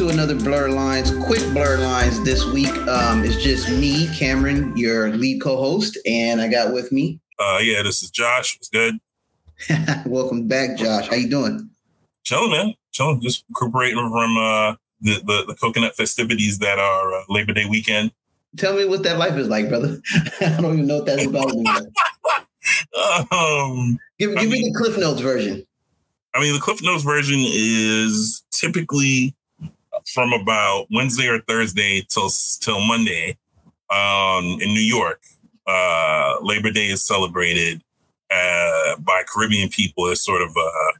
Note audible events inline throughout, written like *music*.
to another Blerdlines, quick Blerdlines this week. Um, it's just me, Cameron, your lead co-host, and I got with me. Uh, yeah, this is Josh. It's good. *laughs* Welcome back, Josh. How you doing? Chilling, man. Chilling. Just recuperating from uh, the, the, the coconut festivities that are uh, Labor Day weekend. Tell me what that life is like, brother. *laughs* I don't even know what that's about. *laughs* um, give give me the Cliff Notes version. I mean, the Cliff Notes version is typically from about Wednesday or Thursday till till Monday um, in New York. Uh, Labor Day is celebrated uh, by Caribbean people as sort of uh,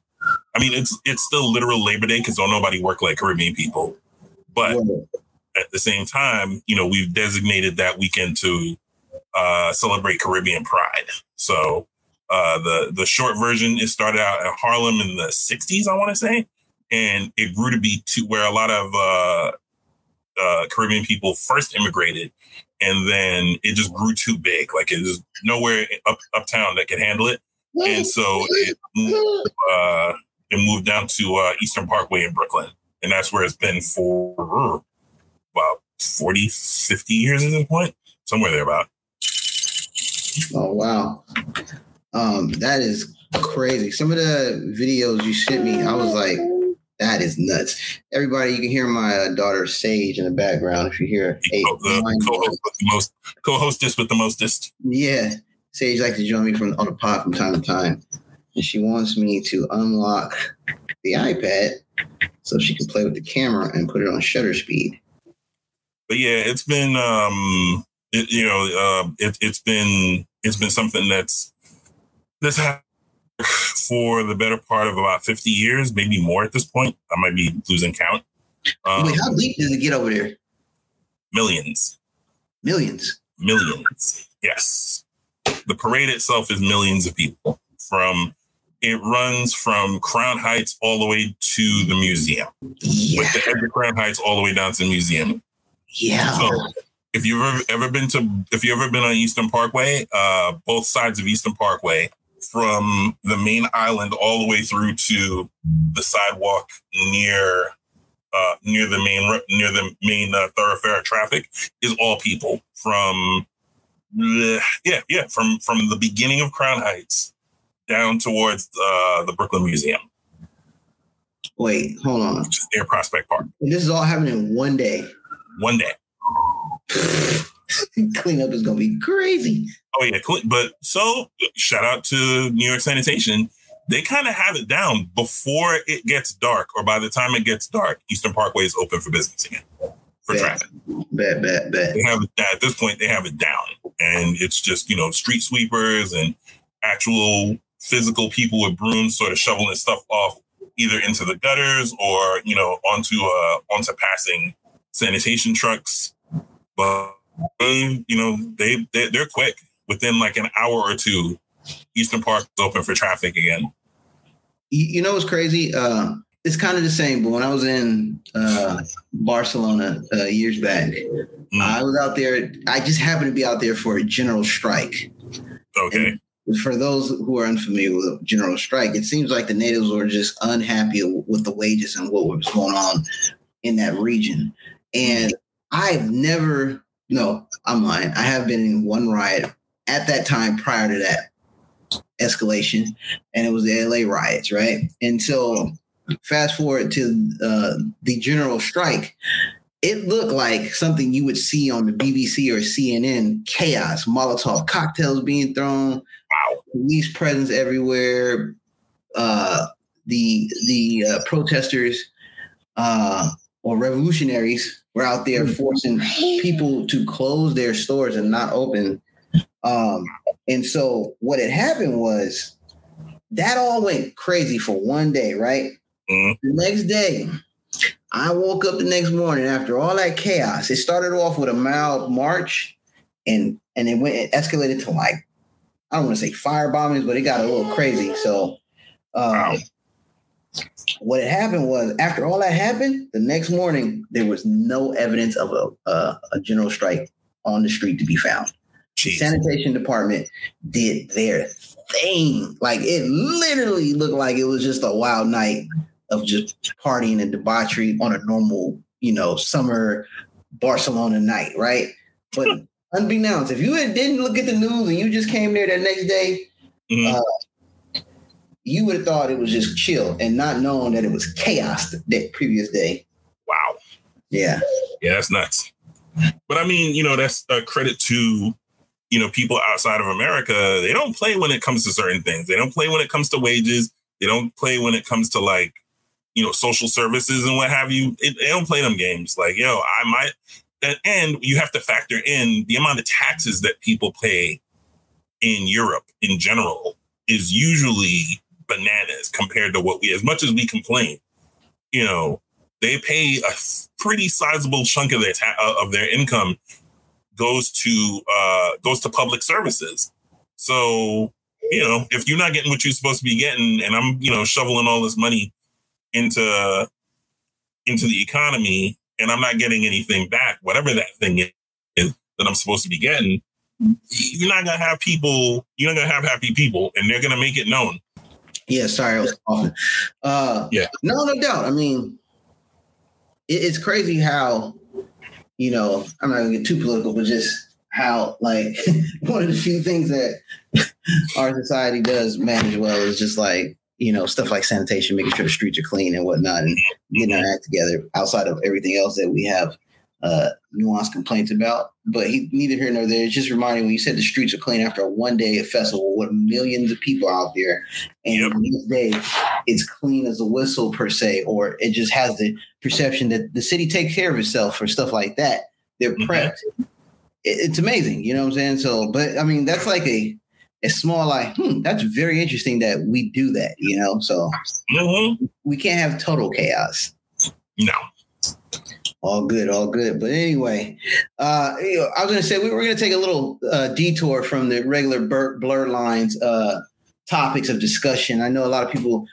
I mean, it's it's still literal Labor Day because don't nobody work like Caribbean people, but at the same time, you know, we've designated that weekend to uh, celebrate Caribbean Pride. So uh, the the short version it started out in Harlem in the '60s, I want to say, and it grew to be to where a lot of uh, uh, Caribbean people first immigrated, and then it just grew too big. Like it was nowhere up uptown that could handle it, and so it moved, uh, it moved down to uh, Eastern Parkway in Brooklyn, and that's where it's been for about 40, 50 years at this point, somewhere there about. Oh wow. Um, that is crazy. Some of the videos you sent me, I was like, that is nuts. Everybody, you can hear my uh, daughter Sage in the background. If you hear a co-host with the most co-hostess with the mostest. Yeah, Sage likes to join me from on the pod from time to time, and she wants me to unlock the iPad so she can play with the camera and put it on shutter speed. But yeah, it's been um, it, you know, uh, it, it's been it's been something that's happened *laughs* for the better part of about 50 years, maybe more at this point. I might be losing count. Um, Wait, how deep did it get over there? Millions. Millions. Millions. Yes. The parade itself is millions of people. From it runs from Crown Heights all the way to the museum. Yeah. With the edge of Crown Heights all the way down to the museum. Yeah. So if you've ever, ever been to if you've ever been on Eastern Parkway, uh, both sides of Eastern Parkway, from the main island all the way through to the sidewalk near uh, near the main near the main uh, thoroughfare of traffic is all people from yeah yeah from from the beginning of Crown Heights down towards uh, the Brooklyn Museum. Wait, hold on. Near Prospect Park. And this is all happening in one day. One day. *laughs* *laughs* Cleanup is gonna be crazy. Oh yeah, but so shout out to New York Sanitation. They kind of have it down before it gets dark, or by the time it gets dark, Eastern Parkway is open for business again for bad. traffic. Bad, bad, bad. They have it at this point. They have it down, and it's just you know street sweepers and actual physical people with brooms, sort of shoveling stuff off either into the gutters or you know onto uh onto passing sanitation trucks. But you know they, they they're quick within like an hour or two, Eastern Park is open for traffic again. You know what's crazy? Uh, it's kind of the same, but when I was in uh, Barcelona uh, years back, mm. I was out there. I just happened to be out there for a general strike. Okay. And for those who are unfamiliar with general strike, it seems like the natives were just unhappy with the wages and what was going on in that region. And I've never, no, I'm lying. I have been in one riot at that time prior to that escalation, and it was the LA riots, right? And so, fast forward to uh, the general strike, it looked like something you would see on the BBC or CNN chaos, Molotov cocktails being thrown, wow. police presence everywhere. Uh, the the uh, protesters uh, or revolutionaries were out there hmm. forcing people to close their stores and not open um, and so what had happened was that all went crazy for one day, right? Mm-hmm. The next day, I woke up the next morning after all that chaos. It started off with a mild march, and and it went it escalated to like I don't want to say fire bombings, but it got a little crazy. So, um, wow. What had happened was after all that happened, the next morning there was no evidence of a, a, a general strike on the street to be found. Jeez. Sanitation department did their thing. Like it literally looked like it was just a wild night of just partying and debauchery on a normal you know, summer Barcelona night, right? But *laughs* unbeknownst, if you didn't look at the news and you just came there that next day, mm-hmm. uh, you would have thought it was just chill and not knowing that it was chaos that previous day. Wow. Yeah. Yeah, that's nuts. But I mean, you know, that's a credit to you know people outside of America. They don't play when it comes to certain things. They don't play when it comes to wages. They don't play when it comes to like you know social services and what have you. It, they don't play them games. Like yo, I might. And you have to factor in the amount of taxes that people pay in Europe in general is usually bananas compared to what we, as much as we complain, you know, they pay a pretty sizable chunk of their ta- uh, of their income goes to uh, goes to public services. So you know, if you're not getting what you're supposed to be getting, and I'm you know shoveling all this money into into the economy, and I'm not getting anything back, whatever that thing is that I'm supposed to be getting, you're not gonna have people. You're not gonna have happy people, and they're gonna make it known. Yeah, sorry, I was coughing. Uh, yeah, no, no doubt. I mean, it's crazy how you know i'm not gonna get too political but just how like *laughs* one of the few things that *laughs* our society does manage well is just like you know stuff like sanitation making sure the streets are clean and whatnot and getting our act together outside of everything else that we have uh, nuanced complaints about. But he neither here nor there. It's just reminding when you said the streets are clean after a one day festival with millions of people out there, and yep. day it's clean as a whistle per se, or it just has the perception that the city takes care of itself or stuff like that. They're prepped. Mm-hmm. It, it's amazing, you know what I'm saying? So, but I mean, that's like a a small like, hmm, that's very interesting that we do that, you know. So mm-hmm. we can't have total chaos. No. All good, all good. But anyway, uh, you know, I was going to say we were going to take a little uh, detour from the regular Blerdlines uh, topics of discussion. I know a lot of people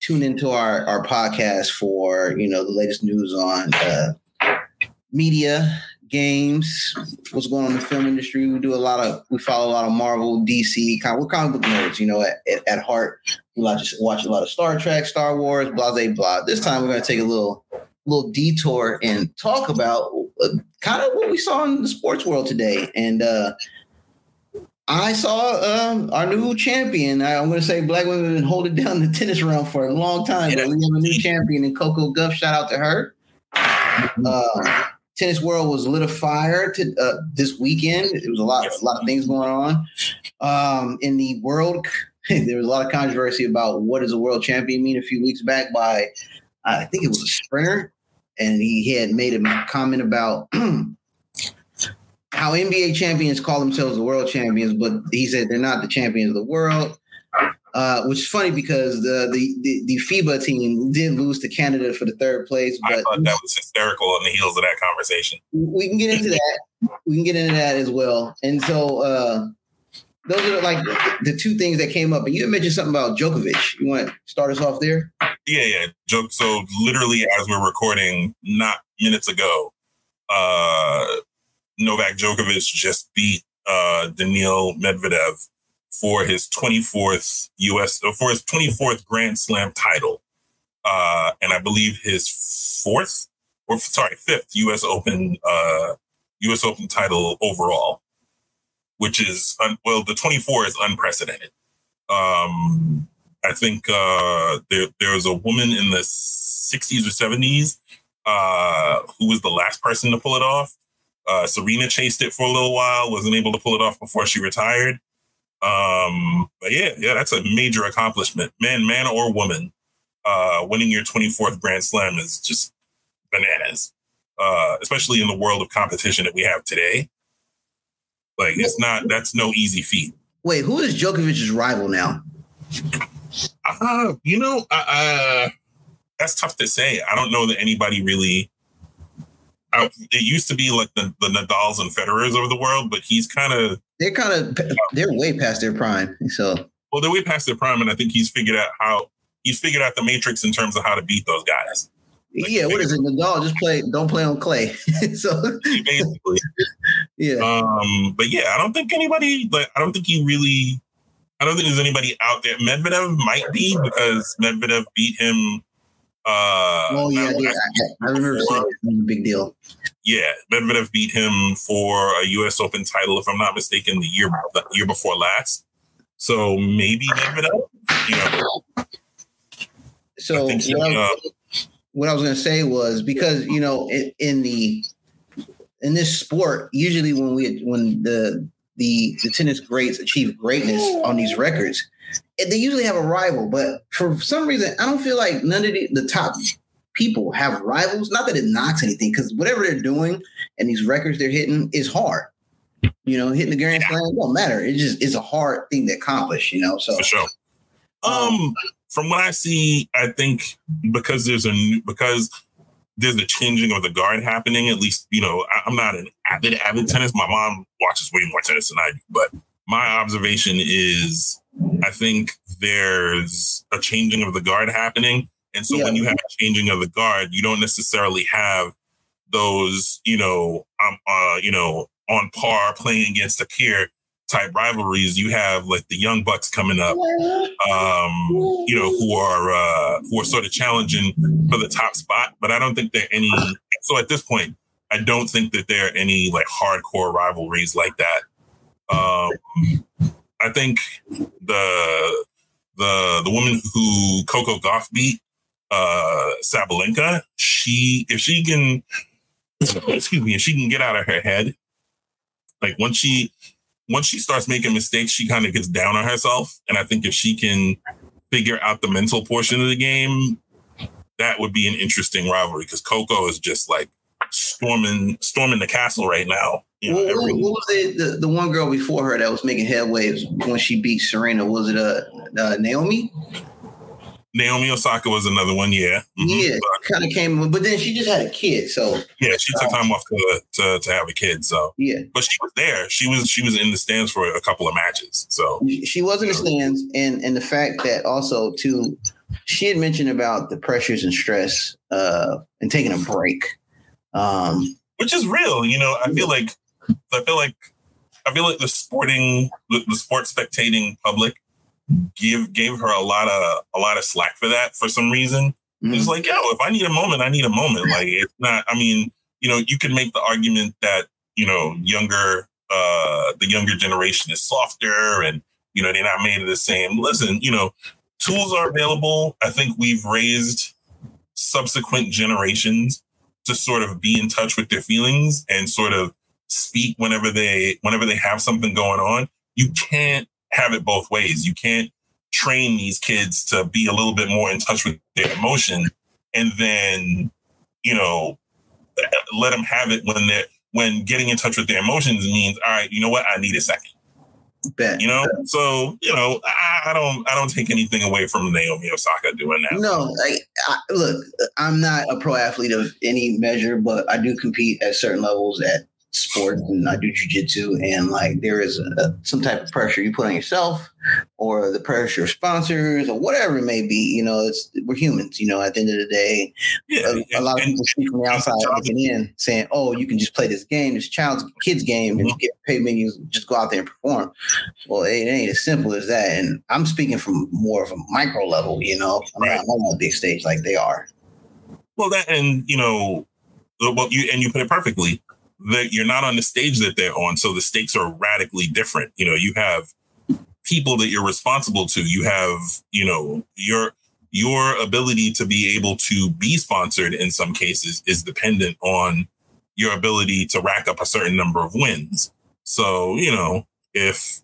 tune into our our podcast for you know the latest news on uh, media, games, what's going on in the film industry. We do a lot of we follow a lot of Marvel, DC. Of, we're comic book nerds, you know, at, at, heart. We like to watch a lot of Star Trek, Star Wars, blah blah blah. This time we're going to take a little little detour and talk about uh, kind of what we saw in the sports world today. And uh, I saw um, our new champion. I, am going to say black women have been holding down the tennis realm for a long time, but we have a new champion in Coco Gauff. Shout out to her. Uh, tennis world was lit afire to, uh, this weekend. It was a lot, a lot of things going on um, in the world. *laughs* there was a lot of controversy about what does a world champion mean a few weeks back by I think it was a sprinter, and he had made a comment about *clears throat* how NBA champions call themselves the world champions, but he said they're not the champions of the world. Uh, which is funny because the, the, the the FIBA team did lose to Canada for the third place. But I thought that was hysterical on the heels of that conversation. We can get into that. we can get into that as well. And so uh, those are like the two things that came up. And you mentioned something about Djokovic. You want to start us off there? Yeah, yeah. Joke. So literally, as we're recording, not minutes ago, uh, Novak Djokovic just beat uh, Daniil Medvedev for his 24th U.S. Uh, for his 24th Grand Slam title, uh, and I believe his fourth or sorry fifth U.S. Open uh, U.S. Open title overall which is un- well, the 24 is unprecedented. Um, I think uh, there there was a woman in the 60s or 70s uh, who was the last person to pull it off. Uh, Serena chased it for a little while, wasn't able to pull it off before she retired. Um, but yeah, yeah, that's a major accomplishment, man, man or woman. Uh, winning your 24th Grand Slam is just bananas, uh, especially in the world of competition that we have today. Like it's not that's no easy feat. Wait, who is Djokovic's rival now? Uh, you know, uh, that's tough to say. I don't know that anybody really. I, it used to be like the, the Nadals and Federers of the world, but he's kind of they're kind of they're way past their prime. So well, they're way past their prime, and I think he's figured out how he's figured out the matrix in terms of how to beat those guys. Like yeah, what is it? Nadal just play, don't play on clay. *laughs* so basically, yeah. Um, but yeah, I don't think anybody like I don't think he really. I don't think there's anybody out there. Medvedev might be because Medvedev beat him Uh, oh yeah, yeah. I, I, remember saying a big deal. Yeah, Medvedev beat him for a U.S. Open title, if I'm not mistaken, the year the year before last. So maybe Medvedev, you know. So what, he, I, uh, what, I, was going to say was because you know in, in the in this sport, usually when we when the the the tennis greats achieve greatness on these records, they usually have a rival. But for some reason, I don't feel like none of the, the top people have rivals. Not that it knocks anything, because whatever they're doing and these records they're hitting is hard. You know, hitting the Grand Slam don't matter. It just it's a hard thing to accomplish. You know, so for sure. Um, from what I see, I think because there's a new, because there's a changing of the guard happening. At least you know I, am not an avid avid tennis. My mom watches way more tennis than I do, but my observation is I think there's a changing of the guard happening, and so yeah. when you have a changing of the guard, you don't necessarily have those you know um uh you know on par playing against a peer type rivalries. You have like the young bucks coming up, um, you know, who are uh, who are sort of challenging for the top spot. But I don't think there are any. So at this point, I don't think that there are any like hardcore rivalries like that. Um, I think the the the woman who Coco Gauff beat, uh, Sabalenka, she if she can, *laughs* excuse me, if she can get out of her head, like once she once she starts making mistakes, she kind of gets down on herself. And I think if she can figure out the mental portion of the game, that would be an interesting rivalry because Coco is just like storming storming the castle right now. You know, what, what, was it? The, the one girl before her that was making headwaves when she beat Serena was it uh, uh Naomi? Naomi Osaka was another one, yeah. Mm-hmm. Yeah, kind of came, but then she just had a kid, so yeah, she took time off to, to, to have a kid. So yeah, but she was there. She was she was in the stands for a couple of matches. So she was in the stands, and and the fact that also too, she had mentioned about the pressures and stress uh and taking a break, um, which is real. You know, I feel like I feel like I feel like the sporting the, the sports spectating public give gave her a lot of a lot of slack for that for some reason. Mm-hmm. It's like, yo, if I need a moment, I need a moment. *laughs* Like it's not. I mean, you know, you can make the argument that you know younger uh the younger generation is softer and you know they're not made of the same. Listen, you know, tools are available. I think we've raised subsequent generations to sort of be in touch with their feelings and sort of speak whenever they whenever they have something going on. You can't have it both ways. You can't train these kids to be a little bit more in touch with their emotion and then, you know, let them have it when they're when getting in touch with their emotions means, all right, you know what, I need a second. Bet. You know, so you know, I, I, don't, I don't take anything away from Naomi Osaka doing that. No, like, I, look, I'm not a pro athlete of any measure, but I do compete at certain levels at sport and I do jujitsu, and like there is a, some type of pressure you put on yourself, or the pressure of sponsors, or whatever it may be. You know, it's we're humans. You know, at the end of the day, yeah, a, and, a lot of people speak from the outside looking in, saying, "Oh, you can just play this game, this child's kids game, and mm-hmm. get paid you just go out there and perform." Well, it ain't as simple as that. And I'm speaking from more of a micro level. You know, I'm right. not on a big stage like they are. Well, that and you know, well, you and you put it perfectly that you're not on the stage that they're on. So the stakes are radically different. You know, you have people that you're responsible to. You have, you know, your your ability to be able to be sponsored in some cases is dependent on your ability to rack up a certain number of wins. So, you know, if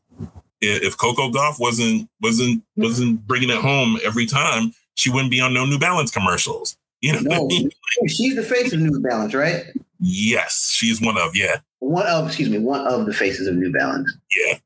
if Coco Gauff wasn't wasn't wasn't bringing it home every time, she wouldn't be on no New Balance commercials. You know, no, she's the face of New Balance, right? Yes, she's one of yeah. One of excuse me, one of the faces of New Balance. Yeah.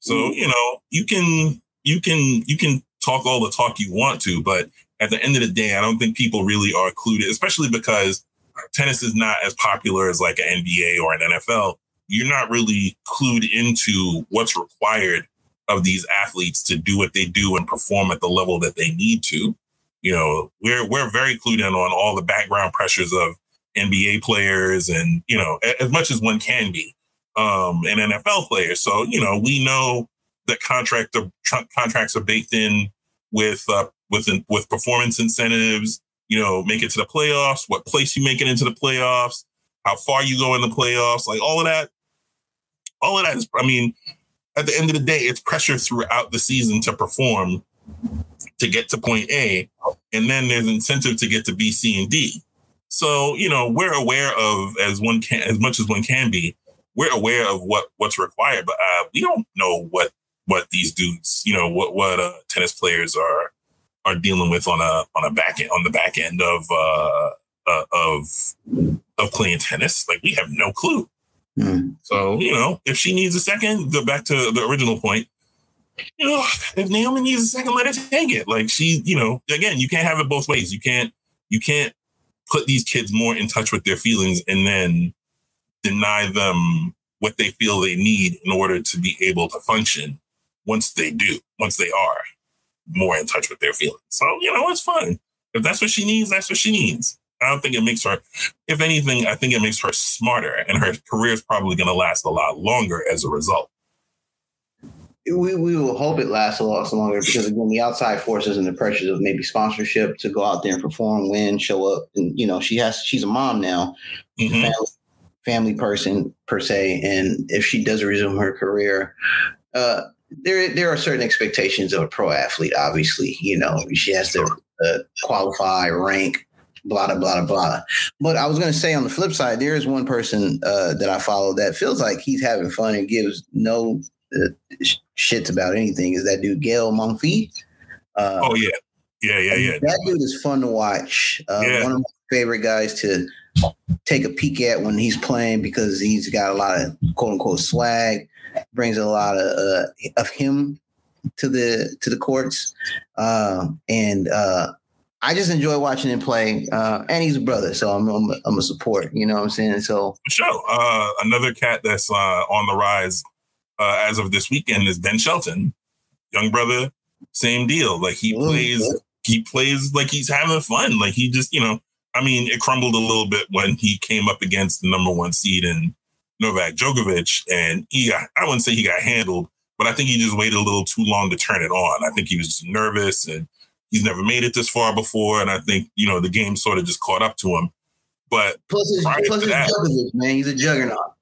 So you know you can you can you can talk all the talk you want to, but at the end of the day, I don't think people really are included, especially because tennis is not as popular as like an NBA or an NFL. You're not really clued into what's required of these athletes to do what they do and perform at the level that they need to. You know, we're we're very clued in on all the background pressures of NBA players and, you know, as much as one can be, um, and NFL players. So, you know, we know that contract the contracts are baked in with uh, with with performance incentives. You know, make it to the playoffs. What place you make it into the playoffs? How far you go in the playoffs? Like all of that. All of that is. I mean, at the end of the day, it's pressure throughout the season to perform to get to point A, and then there's incentive to get to B, C, and D. So you know we're aware of as one can as much as one can be. We're aware of what what's required, but uh, we don't know what what these dudes, you know, what what uh, tennis players are are dealing with on a on a back end on the back end of uh, uh of of playing tennis. Like we have no clue. Mm. So you know, if she needs a second, go back to the original point you know, if Naomi needs a second, let her take it. Like she, you know, again, you can't have it both ways. You can't, you can't put these kids more in touch with their feelings and then deny them what they feel they need in order to be able to function once they do, once they are more in touch with their feelings. So, you know, it's fine. If that's what she needs, that's what she needs. I don't think it makes her, if anything, I think it makes her smarter and her career is probably going to last a lot longer as a result we, we will hope it lasts a lot longer because again the outside forces and the pressures of maybe sponsorship to go out there and perform, win, show up, and you know she has she's a mom now, mm-hmm. family, family person per se, and if she does resume her career, uh, there there are certain expectations of a pro athlete. Obviously, you know she has to uh, qualify, rank, blah blah blah blah. But I was going to say on the flip side, there is one person uh, that I follow that feels like he's having fun and gives no uh, shits about anything is that dude Gaël Monfils. Uh, oh yeah, yeah, yeah, yeah. That dude is fun to watch. Uh, yeah. One of my favorite guys to take a peek at when he's playing because he's got a lot of quote unquote swag, brings a lot of uh, of him to the to the courts, uh, and uh, I just enjoy watching him play. Uh, and he's a brother, so I'm, I'm, I'm a support. You know what I'm saying? So for sure. Uh, another cat that's uh, on the rise uh, as of this weekend is Ben Shelton, young brother, same deal. Like he plays, he plays like he's having fun. Like he just, you know, I mean, it crumbled a little bit when he came up against the number one seed in Novak Djokovic, and he got, I wouldn't say he got handled, but I think he just waited a little too long to turn it on. I think he was nervous and he's never made it this far before, and I think you know the game sort of just caught up to him. But plus, his, plus his that, Djokovic, man, he's a juggernaut.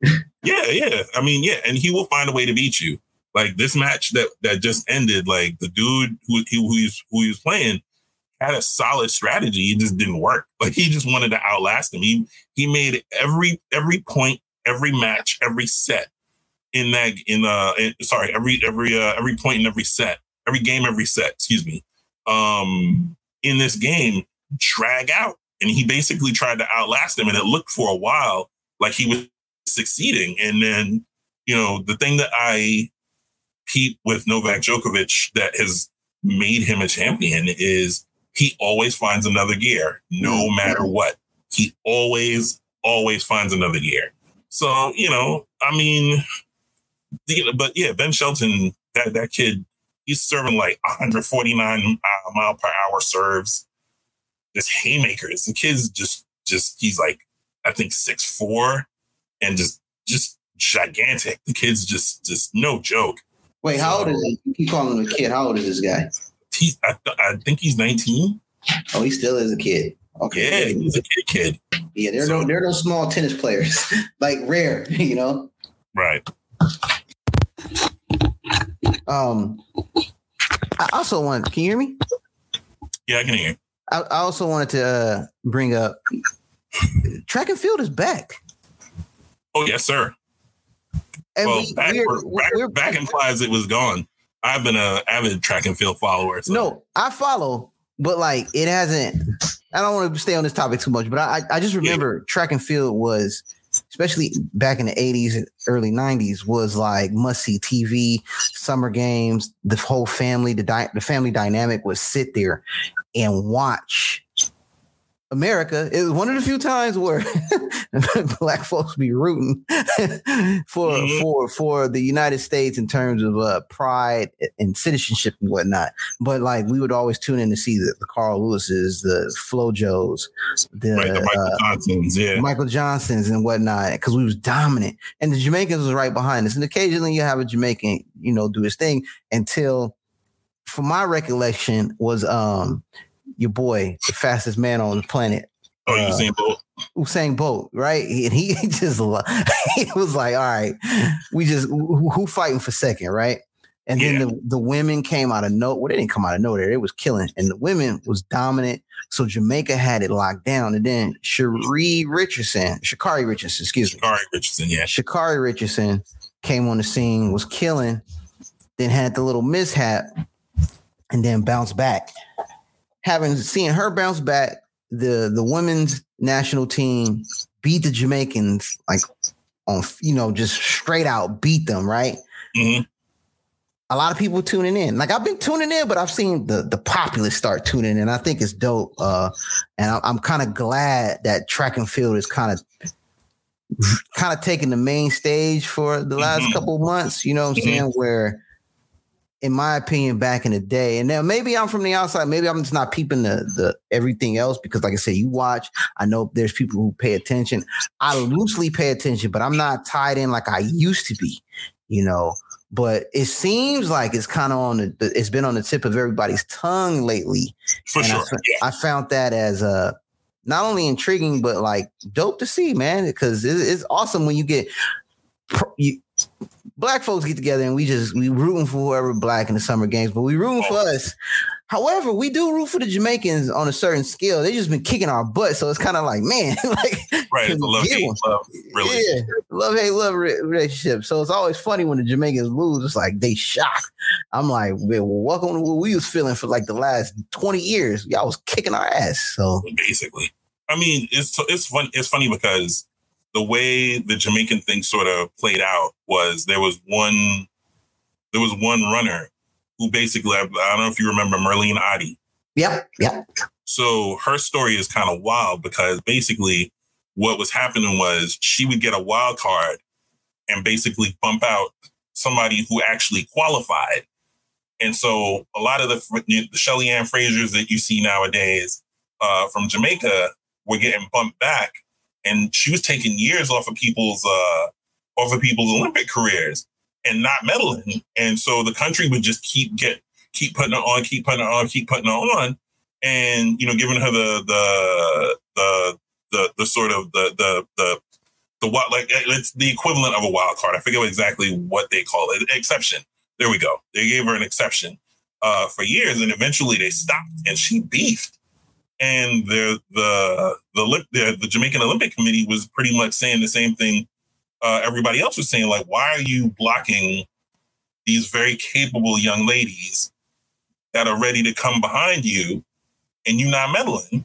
Yeah, yeah. I mean, yeah, and he will find a way to beat you. Like this match that that just ended, like the dude who he, who he's who he was playing had a solid strategy. It just didn't work. *laughs* Like he just wanted to outlast him. He he made every every point, every match, every set in that in uh in, sorry every every uh, every point in every set, every game, every set. Excuse me. Um, in this game, drag out, and he basically tried to outlast him, and it looked for a while like he was succeeding. And then, you know, the thing that I keep with Novak Djokovic that has made him a champion is he always finds another gear, no mm-hmm. matter what. He always, always finds another gear. So, you know, I mean, but yeah, Ben Shelton, that, that kid, he's serving like 149 mile per hour serves. Just haymakers. The kid's just, just, he's like, I think six four, and just just gigantic. The kid's just just no joke. Wait, how old is he? You keep calling him a kid. How old is this guy? He, I, I think he's 19. Oh, he still is a kid. Okay. Yeah, he's a kid kid. Yeah, there are so, no there are no small tennis players. *laughs* like rare, *laughs* you know? Right. Um I also want can you hear me? Yeah, I can hear. I, I also wanted to uh, bring up track and field is back. Oh yes, sir. And well, we, back, we're, back, we're, back implies it was gone. I've been a avid track and field follower. So. No, I follow, but like it hasn't. I don't want to stay on this topic too much, but I I just remember yeah. track and field was, especially back in the '80s, early '90s, was like must see TV, summer games. The whole family, the di- the family dynamic would sit there and watch America is one of the few times where *laughs* black folks be rooting *laughs* for mm-hmm. for for the United States in terms of uh, pride and citizenship and whatnot. But like we would always tune in to see the, the Carl Lewis's, the Flojo's, the, right, the Michael uh, Johnsons, yeah, Michael Johnsons and whatnot, because we was dominant, and the Jamaicans was right behind us. And occasionally you have a Jamaican, you know, do his thing until from my recollection, was um your boy, the fastest man on the planet. Oh, uh, Usain Bolt. Usain Bolt, right? And he *laughs* just *laughs* he was like, "All right, we just who, who fighting for second, right?" And then yeah. the, the women came out of no, well, they didn't come out of nowhere. It was killing, and the women was dominant. So Jamaica had it locked down, and then Cherie Richardson, Sha'Carri Richardson, excuse me, Sha'Carri Richardson, yeah, Sha'Carri Richardson came on the scene, was killing, then had the little mishap, and then bounced back. Having seen her bounce back, the the women's national team beat the Jamaicans like on you know just straight out beat them right. Mm-hmm a lot of people tuning in. Like I've been tuning in, but I've seen the the populace start tuning in. I think it's dope, uh, and I, I'm kind of glad that track and field is kind of kind of taking the main stage for the last mm-hmm. couple months. You know what I'm mm-hmm. saying? Where, in my opinion, back in the day, and now maybe I'm from the outside. Maybe I'm just not peeping the the everything else because, like I said, you watch. I know there's people who pay attention. I loosely pay attention, but I'm not tied in like I used to be. You know, but it seems like it's kind of on the it's been on the tip of everybody's tongue lately. For and sure. I, yeah. I, found that as a uh, not only intriguing but like dope to see, man, because it's awesome when you get you, black folks get together and we just we rooting for whoever black in the summer games, but we rooting for oh. us However, we do root for the Jamaicans on a certain scale. They just been kicking our butt, so it's kind of like, man, *laughs* like right, it's a love hate love Yeah, love hate love relationship. So it's always funny when the Jamaicans lose. It's like they shocked. I'm like, well, welcome to what we was feeling for like the last twenty years. Y'all was kicking our ass. So basically, I mean, it's it's fun. It's funny because the way the Jamaican thing sort of played out was there was one there was one runner who basically, I, don't know if you remember Merlene Ottey. Yep, yep. So her story is kind of wild because basically what was happening was she would get a wild card and basically bump out somebody who actually qualified. And so a lot of the, the Shelly Ann Frasers that you see nowadays uh, from Jamaica were getting bumped back. And she was taking years off of people's uh, off of people's Olympic careers and not medaling. And so the country would just keep get keep putting her on, keep putting her on, keep putting it on, and you know, giving her the the the the the sort of the the the the what like it's the equivalent of a wild card. I forget exactly what they call it. Exception. There we go. They gave her an exception uh, for years, and eventually they stopped, and she beefed. And the the the the, the Jamaican Olympic Committee was pretty much saying the same thing uh, everybody else was saying, like, why are you blocking these very capable young ladies that are ready to come behind you and you not medaling?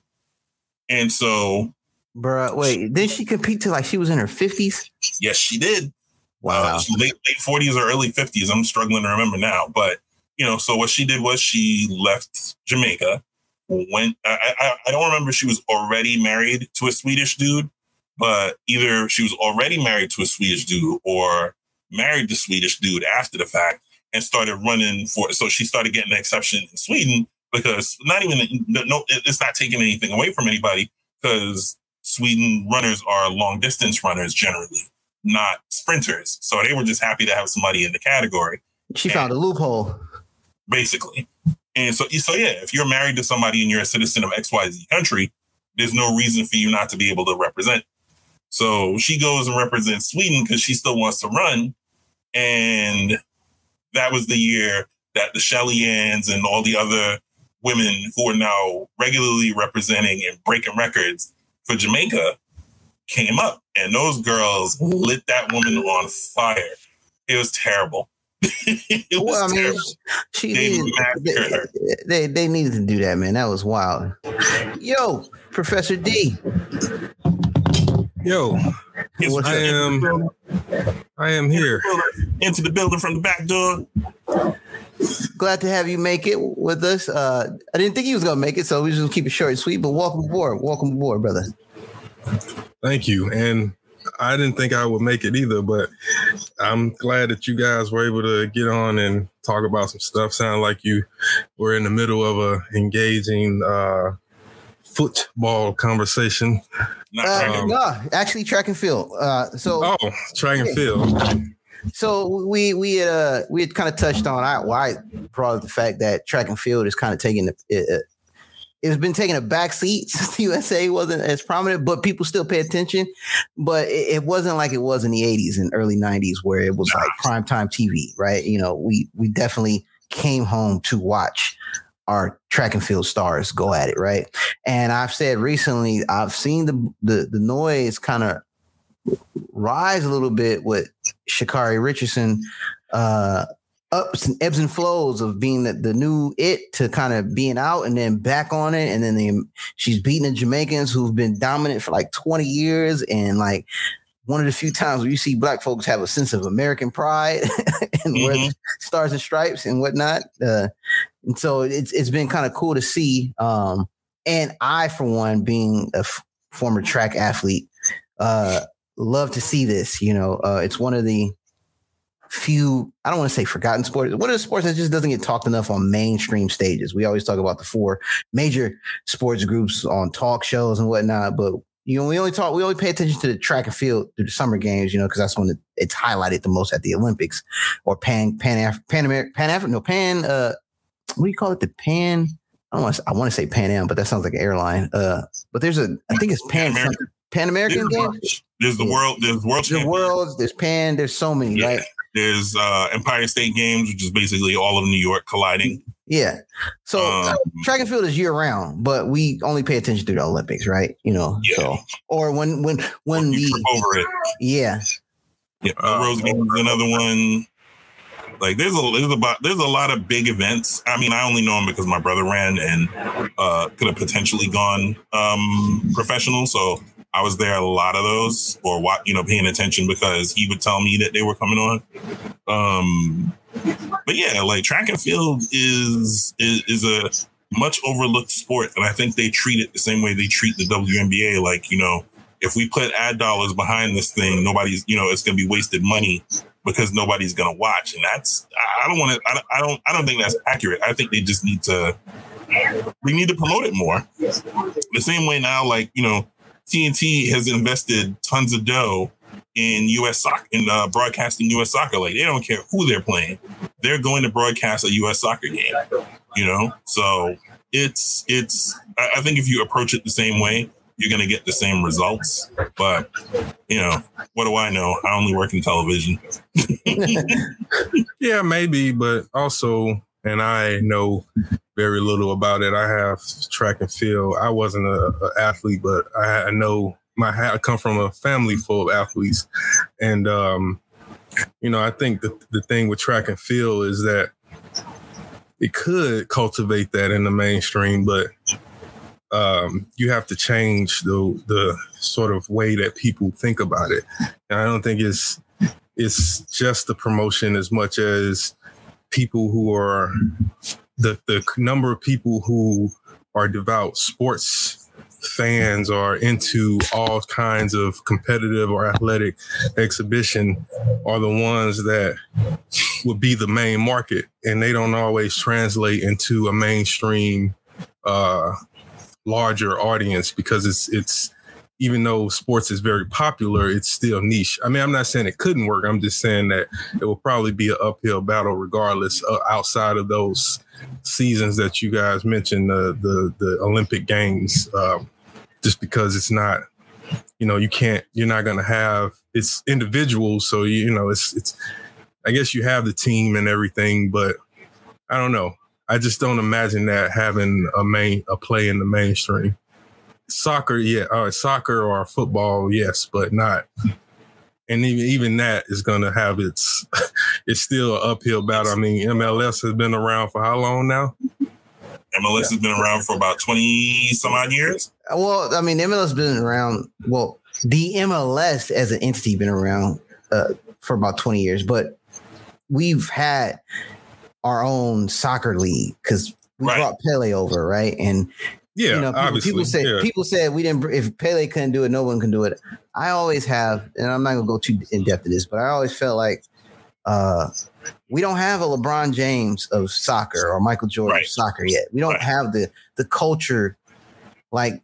And so, Bruh, wait, did she compete to like she was in her 50s? Yes, she did. Wow. Uh, late, late 40s or early 50s. I'm struggling to remember now. But, you know, so what she did was she left Jamaica, went, I, I, I don't remember she was already married to a Swedish dude, but either she was already married to a Swedish dude or married the Swedish dude after the fact and started running for so she started getting an exception in Sweden because not even no it's not taking anything away from anybody because Sweden runners are long distance runners generally, not sprinters. So they were just happy to have somebody in the category. She and found a loophole. Basically. And so so yeah, if you're married to somebody and you're a citizen of XYZ country, there's no reason for you not to be able to represent so she goes and represents Sweden because she still wants to run. And that was the year that the Shelly Anns and all the other women who are now regularly representing and breaking records for Jamaica came up. And those girls lit that woman on fire. It was terrible. *laughs* it was well, I mean, she they, needed, they, they, they needed to do that, man. That was wild. Yo, Professor D. Yo, I am. I am here. Into the building from the back door. Glad to have you make it with us. Uh, I didn't think he was gonna make it, so we just keep it short and sweet. But welcome aboard. Welcome aboard, brother. Thank you. And I didn't think I would make it either, but I'm glad that you guys were able to get on and talk about some stuff. Sound like you were in the middle of a engaging uh, football conversation. Uh, no, actually track and field. Uh, so oh, track and field. So we we had uh we had kind of touched on I why brought up the fact that track and field is kind of taking the it, it's been taking a back seat *laughs* since the USA wasn't as prominent, but people still pay attention. But it, it wasn't like it was in the 80s and early 90s where it was like primetime TV, right? You know, we we definitely came home to watch our track and field stars go at it, right? And I've said recently, I've seen the the, the noise kind of rise a little bit with Sha'Carri Richardson uh, ups and ebbs and flows of being the, the new it to kind of being out and then back on it. And then the, she's beating the Jamaicans who've been dominant for like 20 years. And like one of the few times where you see black folks have a sense of American pride *laughs* and mm-hmm. stars and stripes and whatnot. Uh, and so it's, it's been kind of cool to see. Um, and I, for one, being a f- former track athlete, uh, love to see this. You know, uh, it's one of the few, I don't want to say forgotten sports. What are the sports that just doesn't get talked enough on mainstream stages? We always talk about the four major sports groups on talk shows and whatnot, but you know, we only talk, we only pay attention to the track and field through the summer games, you know, because that's when it, it's highlighted the most at the Olympics or Pan, Pan, Af- Pan American, Pan African, no, Pan, uh, what do you call it? The Pan, I don't want to, I want to say Pan Am, but that sounds like an airline. Uh, but there's a, I think it's Pan, Pan American games. There's the world, there's world, there's worlds, there's Pan, there's so many, yeah. right? There's uh, Empire State Games, which is basically all of New York colliding. Yeah. So um, track and field is year round, but we only pay attention to the Olympics, right? You know. Yeah. So or when when when the over it. Yeah. Yeah. Uh, Rose Games is another one. Like there's a there's about there's a lot of big events. I mean, I only know them because my brother ran and uh, could have potentially gone um, professional. So I was there a lot of those, or what you know, paying attention because he would tell me that they were coming on. Um, but yeah, like track and field is is, is a much overlooked sport, and I think they treat it the same way they treat the WNBA. Like you know, if we put ad dollars behind this thing, nobody's you know it's going to be wasted money because nobody's going to watch, and that's I don't want to I, I don't I don't think that's accurate. I think they just need to we need to promote it more. The same way now, like you know, TNT has invested tons of dough in U.S. soccer, in uh, broadcasting U.S. soccer. Like they don't care who they're playing, they're going to broadcast a U.S. soccer game. You know, so it's it's. I think if you approach it the same way, you're going to get the same results. But you know, what do I know? I only work in television. *laughs* *laughs* yeah, maybe, but also, and I know very little about it. I have track and field. I wasn't a, athlete, but I, I, know my I come from a family full of athletes, and um, you know I think the the thing with track and field is that it could cultivate that in the mainstream, but um, you have to change the the sort of way that people think about it. And I don't think it's it's just the promotion as much as people who are the the number of people who are devout sports fans are into all kinds of competitive or athletic exhibition are the ones that would be the main market. And they don't always translate into a mainstream uh larger audience because it's it's even though sports is very popular, it's still niche. I mean, I'm not saying it couldn't work. I'm just saying that it will probably be an uphill battle regardless uh, outside of those seasons that you guys mentioned, the the, the Olympic Games, um, just because it's not, you know, you can't, you're not going to have it's individuals, so you, you know, it's it's. I guess you have the team and everything, but I don't know. I just don't imagine that having a main a play in the mainstream soccer, yeah, uh, soccer or football, yes, but not. And even even that is going to have its. *laughs* it's still an uphill battle. I mean, MLS has been around for how long now? MLS yeah. has been around for about twenty some odd years. Well, I mean, MLS has been around. Well, the MLS as an entity been around uh, for about twenty years, but we've had our own soccer league because we right. brought Pele over, right? And yeah, you know, people, people say yeah. people said we didn't. If Pele couldn't do it, no one can do it. I always have, and I'm not gonna go too in depth to this, but I always felt like uh, we don't have a LeBron James of soccer or Michael Jordan right. of soccer yet. We don't right. have the the culture like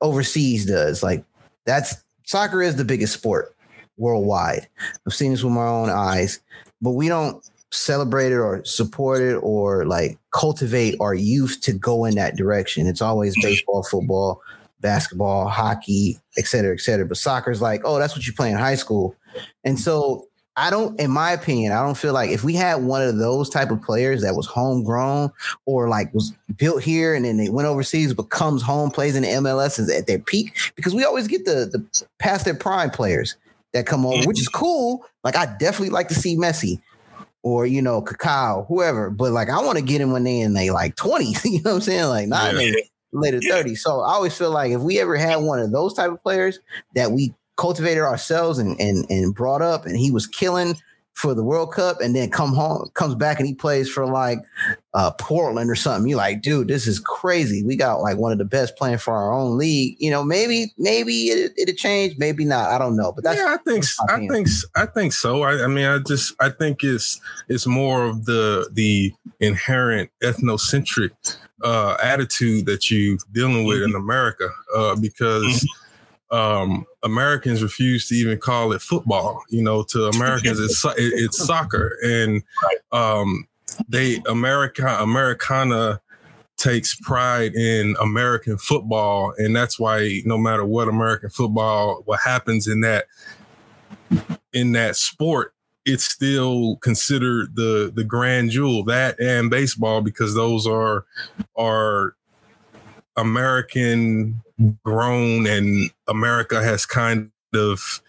overseas does. Like that's soccer is the biggest sport worldwide. I've seen this with my own eyes, but we don't celebrate it or support it or like cultivate our youth to go in that direction. It's always mm. baseball, football, basketball, hockey, et cetera, et cetera. But soccer's like, oh, that's what you play in high school. And so I don't, in my opinion, I don't feel like if we had one of those type of players that was homegrown or like was built here and then they went overseas, but comes home, plays in the MLS and at their peak, because we always get the the past their prime players that come over, mm. which is cool. Like I definitely like to see Messi or you know, Kaká, whoever. But like I want to get him when they in they like 20s, *laughs* you know what I'm saying? Like not yeah. later yeah. 30s. So I always feel like if we ever had one of those type of players that we cultivated ourselves and and and brought up, and he was killing for the World Cup, and then come home, comes back, and he plays for like uh, Portland or something. You're like, dude, this is crazy. We got like one of the best playing for our own league. You know, maybe maybe it, it'll change, maybe not. I don't know, but that's yeah. I think I think I think so. I, I mean, I just I think it's it's more of the the inherent ethnocentric uh, attitude that you're dealing with in America uh, because. Um, Americans refuse to even call it football. You know, to Americans, it's it's soccer, and um, they America Americana takes pride in American football, and that's why no matter what American football, what happens in that in that sport, it's still considered the the grand jewel that and baseball because those are are American grown and America has kind of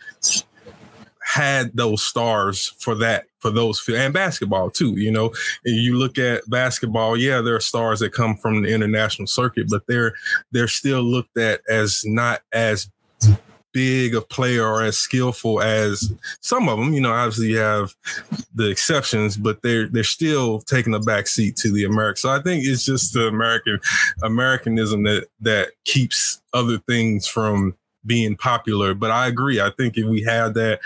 had those stars for that for those and basketball too you know? You look at basketball yeah there are stars that come from the international circuit but they're they're still looked at as not as big a player or as skillful as some of them. You know, obviously you have the exceptions, but they're they're still taking a back seat to the American. So I think it's just the American Americanism that that keeps other things from being popular. But I agree. I think if we had that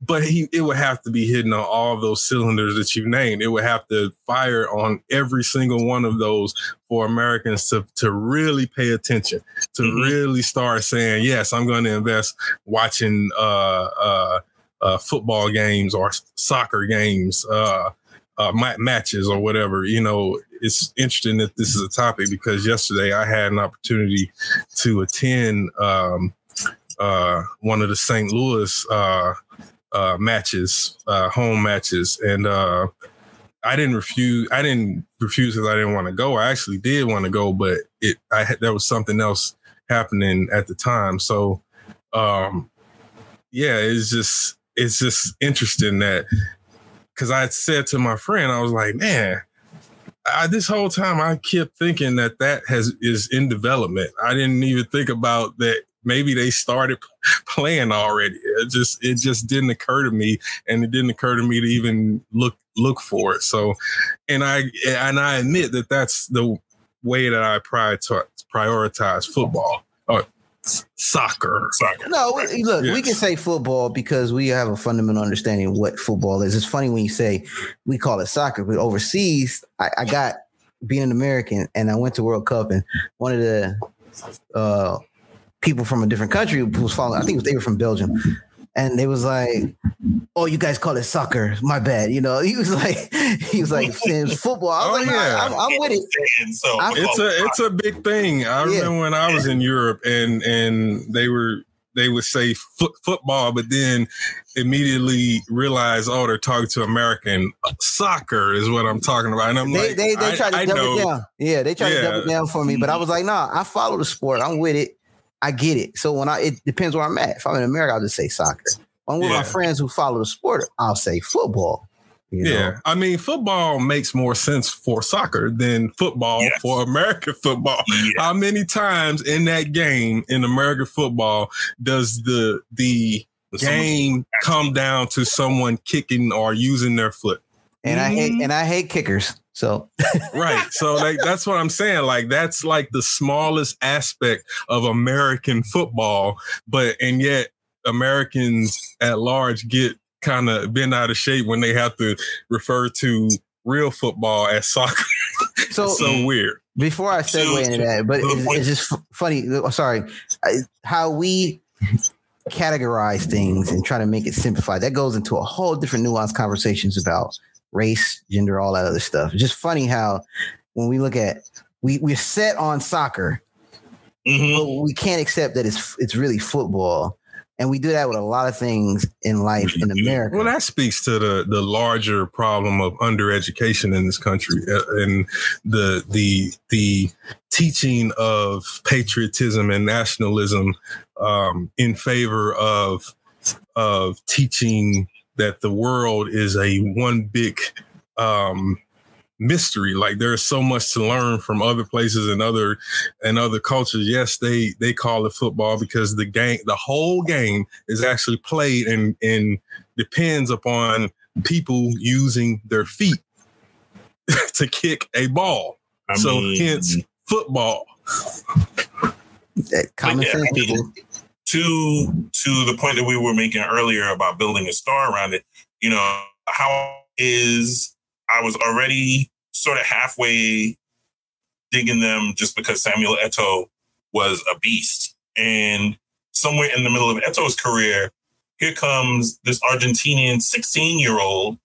but he it would have to be hitting on all those cylinders that you named. It would have to fire on every single one of those for Americans to to really pay attention, to mm-hmm. really start saying, yes, I'm going to invest watching uh, uh, uh, football games or soccer games. Uh, uh, matches or whatever. You know, it's interesting that this is a topic because yesterday I had an opportunity to attend um, uh, one of the St. Louis uh, matches, uh, home matches, and uh, I didn't refuse. I didn't refuse because I didn't want to go. I actually did want to go, but it I had there was something else happening at the time. So, um, yeah, it's just it's just interesting that because I said to my friend, I was like, man. I, this whole time I kept thinking that that has is in development. I didn't even think about that maybe they started *laughs* playing already. It just it just didn't occur to me, and it didn't occur to me to even look look for it. So, and I and I admit that that's the way that I prioritize football or soccer. Soccer. No, look, yes. we can say football because we have a fundamental understanding of what football is. It's funny when you say we call it soccer, but overseas, I, I got being an American and I went to World Cup and one of the uh, people from a different country who was following. I think they were from Belgium, and they was like, "Oh, you guys call it soccer? My bad." You know, *laughs* he was like, he was like saying football. I was oh, like, yeah. I'm, I'm, with it. So it's a it's a big thing. I remember when I was in Europe, and and they were they would say foot, football, but then immediately realize, oh, they're talking to American soccer is what I'm talking about. And I'm they, like, they, they I, tried to I double know. down. Yeah, they tried yeah. to double down for me, but I was like, nah, I follow the sport. I'm with it. I get it. So when I it depends where I'm at. If I'm in America, I'll just say soccer. When I'm with yeah. my friends who follow the sport, I'll say football. You know? Yeah, I mean, football makes more sense for soccer than football yes. for American *laughs* football. Yeah. How many times in that game in American football does the the, the game come down to someone kicking or using their foot? And mm-hmm. I hate and I hate kickers. So right. *laughs* So like that's what I'm saying. Like that's like the smallest aspect of American football, but and yet Americans at large get kind of bent out of shape when they have to refer to real football as soccer. *laughs* So so weird. Before I segue into that, but *laughs* it's, it's just funny. Oh, sorry, how we categorize things and try to make it simplified. That goes into a whole different nuanced conversations about race, gender, all that other stuff. It's just funny how when we look at we we're set on soccer, Mhm. but we can't accept that it's it's really football. And we do that with a lot of things in life in America. Well, that speaks to the the larger problem of undereducation in this country uh, and the the the teaching of patriotism and nationalism um, in favor of of teaching that the world is a one big um, mystery. Like there's so much to learn from other places and other and other cultures. Yes, they they call it football because the game, the whole game, is actually played and and depends upon people using their feet *laughs* to kick a ball. I so mean, hence football. Common sense people. To to the point that we were making earlier about building a star around it, you know, how is I was already sort of halfway digging them just because Samuel Eto'o was a beast. And somewhere in the middle of Eto'o's career, here comes this Argentinian 16 year old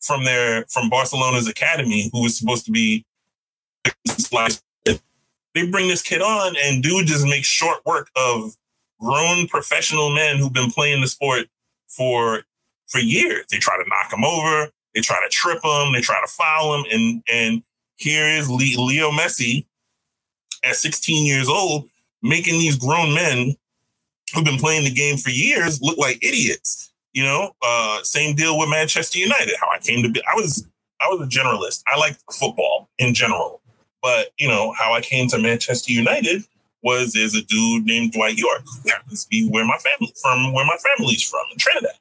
from their from Barcelona's academy who was supposed to be *laughs* they bring this kid on and dude just makes short work of grown professional men who've been playing the sport for for years. They try to knock him over, they try to trip him, they try to foul him, and and here is Leo Messi at 16 years old making these grown men who've been playing the game for years look like idiots. You know, uh, same deal with Manchester United. How I came to be, I was I was a generalist. I liked football in general, but you know how I came to Manchester United was as a dude named Dwight Yorke, who happens to be where my family from, where my family's from in Trinidad.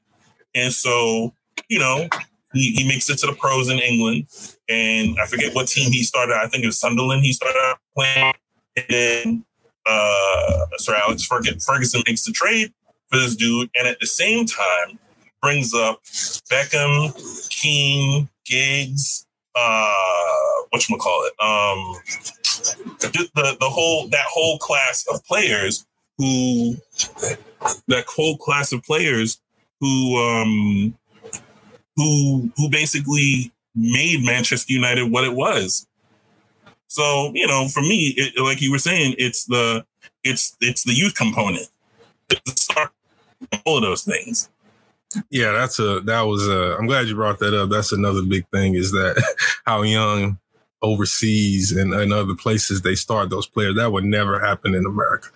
And so, you know, he, he makes it to the pros in England. And I forget what team he started. I think it was Sunderland he started playing. And then uh, Sir Alex Ferg- Ferguson makes the trade for this dude. And at the same time, brings up Beckham, Keane, Giggs, uh, whatchamacallit, um, the, the, whole, that whole class of players who, that whole class of players who, um, who, who basically made Manchester United what it was. So, you know, for me, it, like you were saying, it's the, it's, it's the youth component. It's all of those things. Yeah, that's a that was a. I'm glad you brought that up. That's another big thing is that *laughs* how young overseas and, and other places they start those players. That would never happen in America.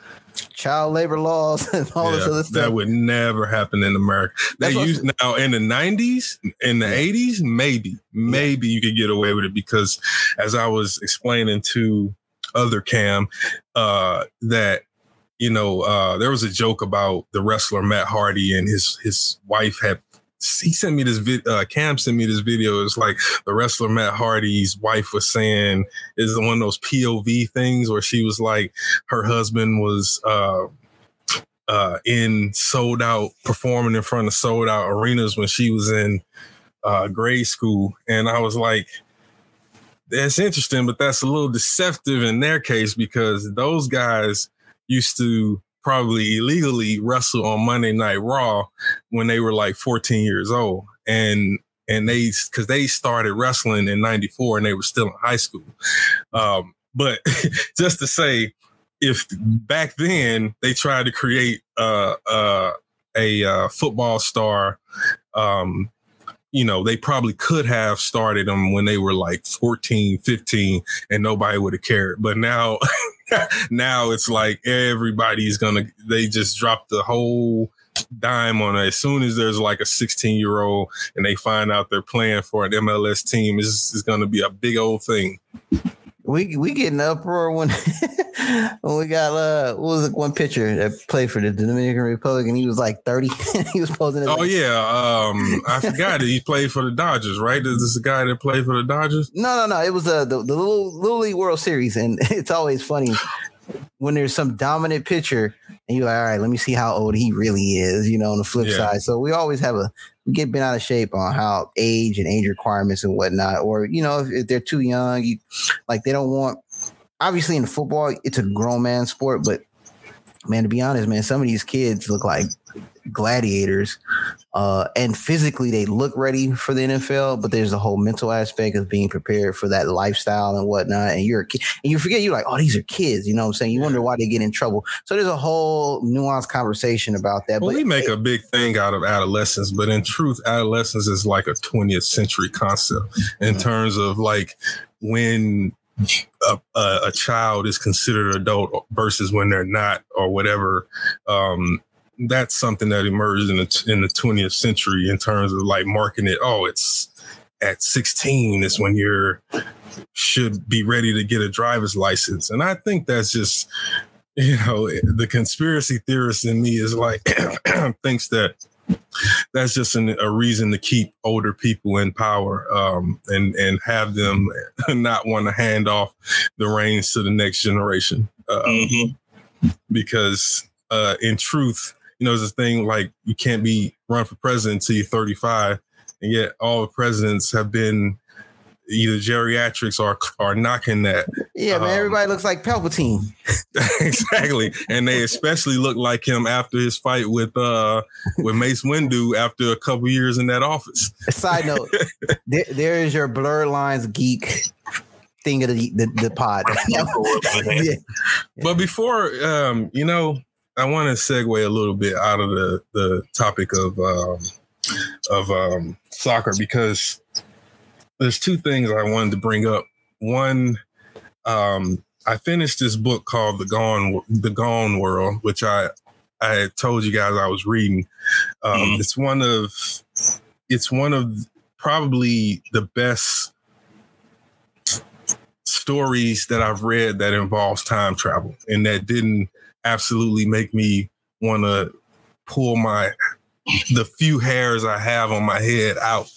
Child labor laws *laughs* and all this other stuff. that would never happen in America. They That's what- now in the 90s, in the 80s, maybe, maybe you could get away with it because as I was explaining to other Kam, uh, that you know, uh, there was a joke about the wrestler Matt Hardy and his his wife had. He sent me this video. Uh, Kam sent me this video. It's like the wrestler Matt Hardy's wife was saying is one of those POV things where she was like, her husband was uh, uh, in sold out performing in front of sold out arenas when she was in uh, grade school, and I was like, that's interesting, but that's a little deceptive in their case because those guys used to probably illegally wrestle on Monday Night Raw when they were like 14 years old. And and they because they started wrestling in 94 and they were still in high school. Um, but *laughs* just to say, if back then they tried to create uh, uh, a uh, football star, um, you know, they probably could have started them when they were like 14, 15, and nobody would have cared. But now, *laughs* *laughs* now it's like everybody's gonna, they just drop the whole dime on it. As soon as there's like a 16 year old and they find out they're playing for an MLS team, it's, it's gonna be a big old thing. We we get an uproar when *laughs* when we got uh what was it one pitcher that played for the Dominican Republic and he was like 30 *laughs* he was posing Oh like- yeah, um, *laughs* I forgot it. He played for the Dodgers, right? Is this a guy that played for the Dodgers? no no no it was uh, the the little little league world series and it's always funny when there's some dominant pitcher and you're like all right let me see how old he really is you know on the flip Yeah. side so we always have a we get bent out of shape on how age and age requirements and whatnot or you know if, if they're too young you like they don't want obviously in football it's a grown man sport but man, to be honest, man, some of these kids look like gladiators. Uh, and physically, they look ready for the NFL, but there's a whole mental aspect of being prepared for that lifestyle and whatnot. And you're a kid, and you forget you're like, oh, these are kids. You know what I'm saying? You wonder why they get in trouble. So there's a whole nuanced conversation about that. Well, but we make a big thing out of adolescence, but in truth, adolescence is like a 20th century concept in Mhm. terms of like when a, a, a child is considered adult versus when they're not or whatever. Um, that's something that emerged in the in the 20th century in terms of like marking it. Oh, it's at 16 is when you're should be ready to get a driver's license, and I think that's just you know the conspiracy theorist in me is like *clears throat* thinks that that's just an, a reason to keep older people in power um, and and have them *laughs* not want to hand off the reins to the next generation uh, Mhm. because uh, in truth you know there's a thing like you can't be run for president until you're 35 and yet all the presidents have been either geriatrics or are knocking that yeah, man, um, everybody looks like Palpatine. *laughs* exactly. And they especially look like him after his fight with uh with Mace Windu after a couple years in that office. Side note, *laughs* there, there is your Blerdlines geek thing of the the, the pod. *laughs* yeah. But before um, you know, I want to segue a little bit out of the the topic of um of um soccer because there's two things I wanted to bring up. One, um, I finished this book called The Gone The Gone World, which I I told you guys I was reading. Um, Mhm. It's one of it's one of probably the best stories that I've read that involves time travel and that didn't absolutely make me want to pull my the few hairs I have on my head out.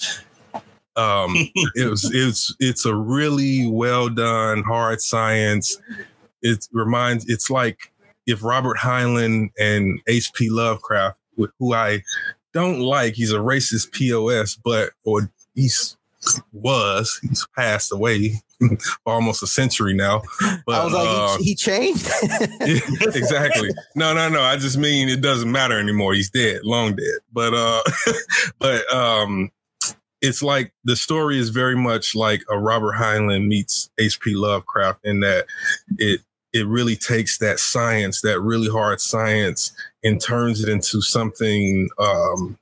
Um, *laughs* it was it's it's a really well done hard science. It reminds it's like if Robert Heinlein and H.P. Lovecraft, who I don't like, he's a racist POS, but or he's was he's passed away *laughs* almost a century now. But I was like, uh, he, he changed. *laughs* yeah, exactly. No, no, no. I just mean it doesn't matter anymore. He's dead, long dead. But uh *laughs* but um it's like the story is very much like a Robert Heinlein meets H.P. Lovecraft in that it it really takes that science, that really hard science, and turns it into something um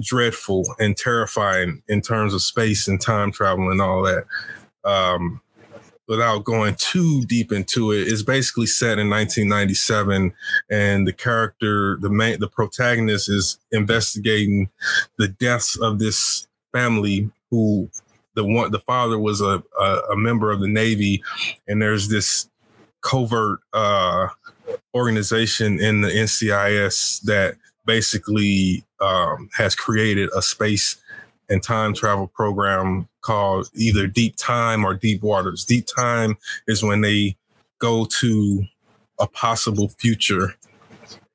dreadful and terrifying in terms of space and time travel and all that. Um without going too deep into it, it's basically set in 1997, and the character, the main, the protagonist, is investigating the deaths of this family who the one the father was a a, a member of the Navy, and there's this covert uh, organization in the NCIS that basically um, has created a space and time travel program called either Deep Time or Deep Waters. Deep Time is when they go to a possible future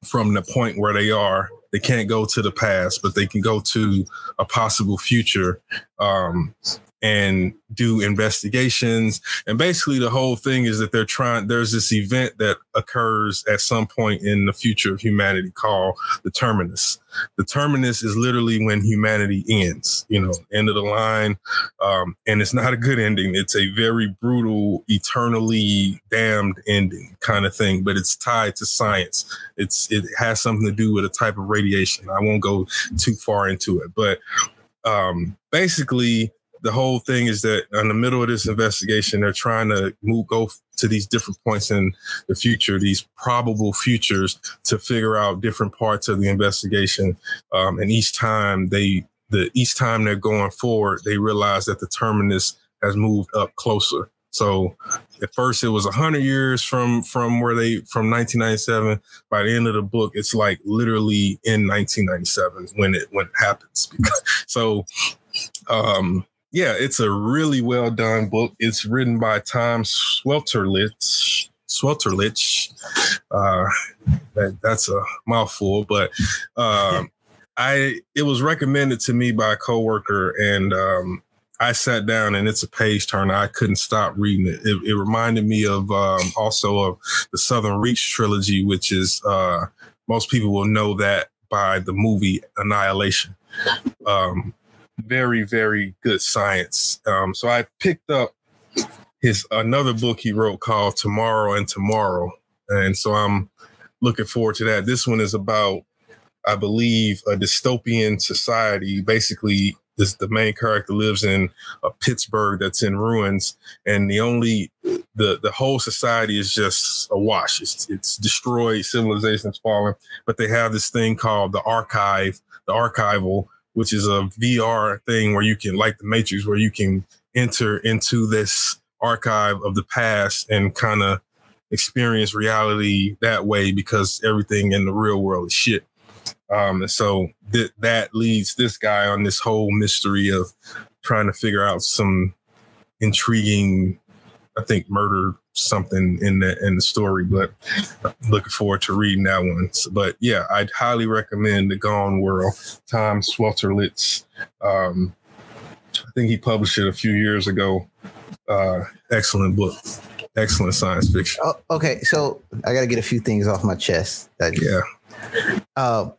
from the point where they are. They can't go to the past, but they can go to a possible future um, and do investigations. And basically, the whole thing is that they're trying, there's this event that occurs at some point in the future of humanity called the terminus. The terminus is literally when humanity ends, you know, end of the line. Um, and it's not a good ending. It's a very brutal, eternally damned ending kind of thing, but it's tied to science. It's it has something to do with a type of radiation. I won't go too far into it, but um, basically, the whole thing is that in the middle of this investigation, they're trying to move go to these different points in the future, these probable futures, to figure out different parts of the investigation. Um, and each time they, the each time they're going forward, they realize that the terminus has moved up closer. So at first it was 100 years from from where they from 1997 by the end of the book it's like literally in 1997 when it when it happens *laughs* so um yeah it's a really well done book it's written by tom Sweterlitsch Sweterlitsch uh that, that's a mouthful but um *laughs* i it was recommended to me by a coworker and um I sat down and it's a page turner. I couldn't stop reading it. It, it reminded me of um, also of the Southern Reach trilogy, which is uh, most people will know that by the movie Annihilation. Um, very, very good science. Um, so I picked up his another book he wrote called Tomorrow and Tomorrow, and so I'm looking forward to that. This one is about, I believe, a dystopian society. Basically, this the main character lives in a Pittsburgh that's in ruins, and the only the the whole society is just awash. It's it's destroyed, civilization's fallen, but they have this thing called the archive, the archival, which is a VR thing where you can, like the Matrix, where you can enter into this archive of the past and kind of experience reality that way because everything in the real world is shit. Um, and so th- that leads this guy on this whole mystery of trying to figure out some intriguing, I think, murder something in the in the story. But looking forward to reading that one. But yeah, I'd highly recommend the Gone World, Tom Sweterlitsch. Um, I think he published it a few years ago. Uh, excellent book excellent science fiction. Oh, okay, so I got to get a few things off my chest. That, yeah. Uh,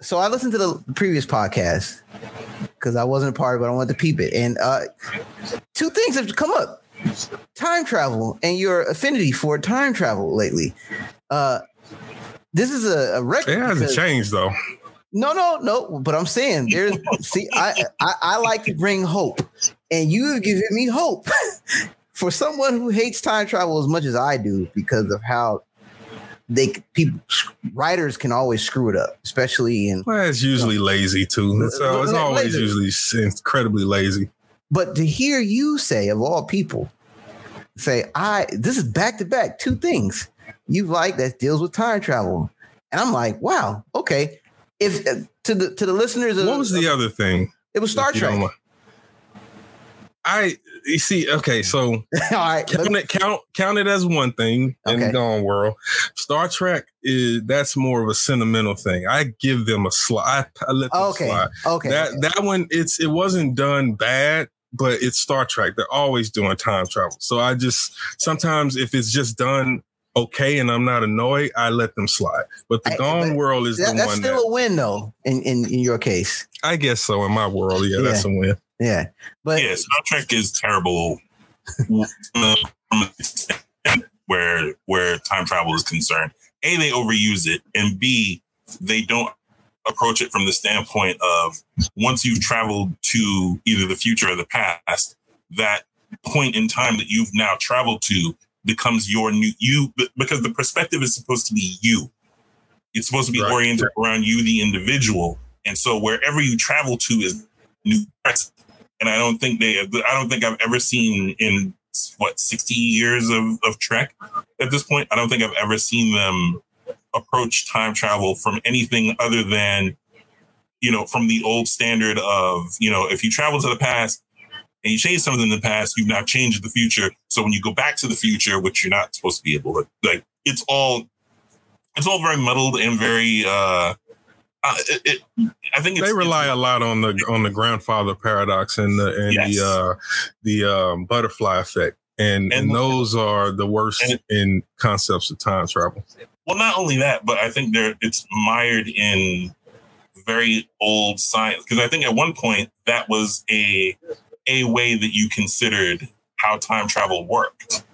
so I listened to the previous podcast because I wasn't a part of it. I wanted to peep it, and uh, two things have come up: time travel and your affinity for time travel lately. Uh, this is a, a record. It hasn't changed though. No, no, no. But I'm saying there's *laughs* see, I, I I like to bring hope, and you have given me hope *laughs* for someone who hates time travel as much as I do because of how they people writers can always screw it up, especially in. Well, it's usually you know, lazy too. It's, uh, it's always lazy. usually incredibly lazy. But to hear you say, of all people, say I this is back to back two things you like that deals with time travel, and I'm like, wow, okay. If uh, to the to the listeners, what was the other thing? It was Star Trek. I you see, okay, so *laughs* all right, count it count count it as one thing in okay. Gone World. Star Trek is that's more of a sentimental thing. I give them a slide. I, I let them okay. slide. Okay, that that one it's it wasn't done bad, but it's Star Trek. They're always doing time travel. So I just sometimes if it's just done okay and I'm not annoyed, I let them slide. But the I, Gone but World is that, the that's one still that, a win though in, in in your case. I guess so in my world. Yeah, yeah. that's a win. Yeah, but yeah, Star Trek is terrible *laughs* where where time travel is concerned. A, they overuse it, and B, they don't approach it from the standpoint of once you've traveled to either the future or the past, that point in time that you've now traveled to becomes your new you because the perspective is supposed to be you. It's supposed to be right. oriented around you, the individual. And so wherever you travel to is new present and I don't think they. I don't think I've ever seen in what sixty years of of Trek at this point. I don't think I've ever seen them approach time travel from anything other than you know from the old standard of you know if you travel to the past and you change something in the past, you've now changed the future. So when you go back to the future, which you're not supposed to be able to, like it's all it's all very muddled and very uh uh, it, it, I think they rely a lot on the on the grandfather paradox and the and yes. the uh, the um, butterfly effect, and, and, and those are the worst and, in concepts of time travel. Well, not only that, but I think there it's mired in very old science because I think at one point that was a a way that you considered how time travel worked,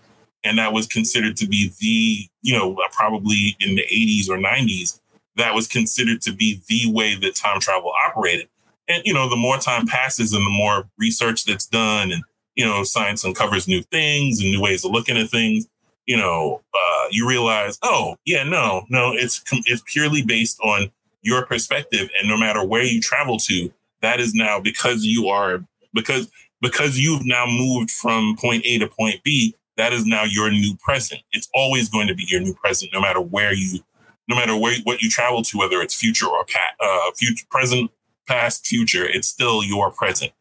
and that was considered to be the you know probably in the 80s or 90s that was considered to be the way that time travel operated. And, you know, the more time passes and the more research that's done and, you know, science uncovers new things and new ways of looking at things, you know, uh, you realize, oh, yeah, no, no, it's, it's purely based on your perspective. And no matter where you travel to, that is now because you are, because, because you've now moved from point A to point B, that is now your new present. It's always going to be your new present, no matter where you no matter where, what you travel to, whether it's future or past, uh, future, present, past, future, it's still your present.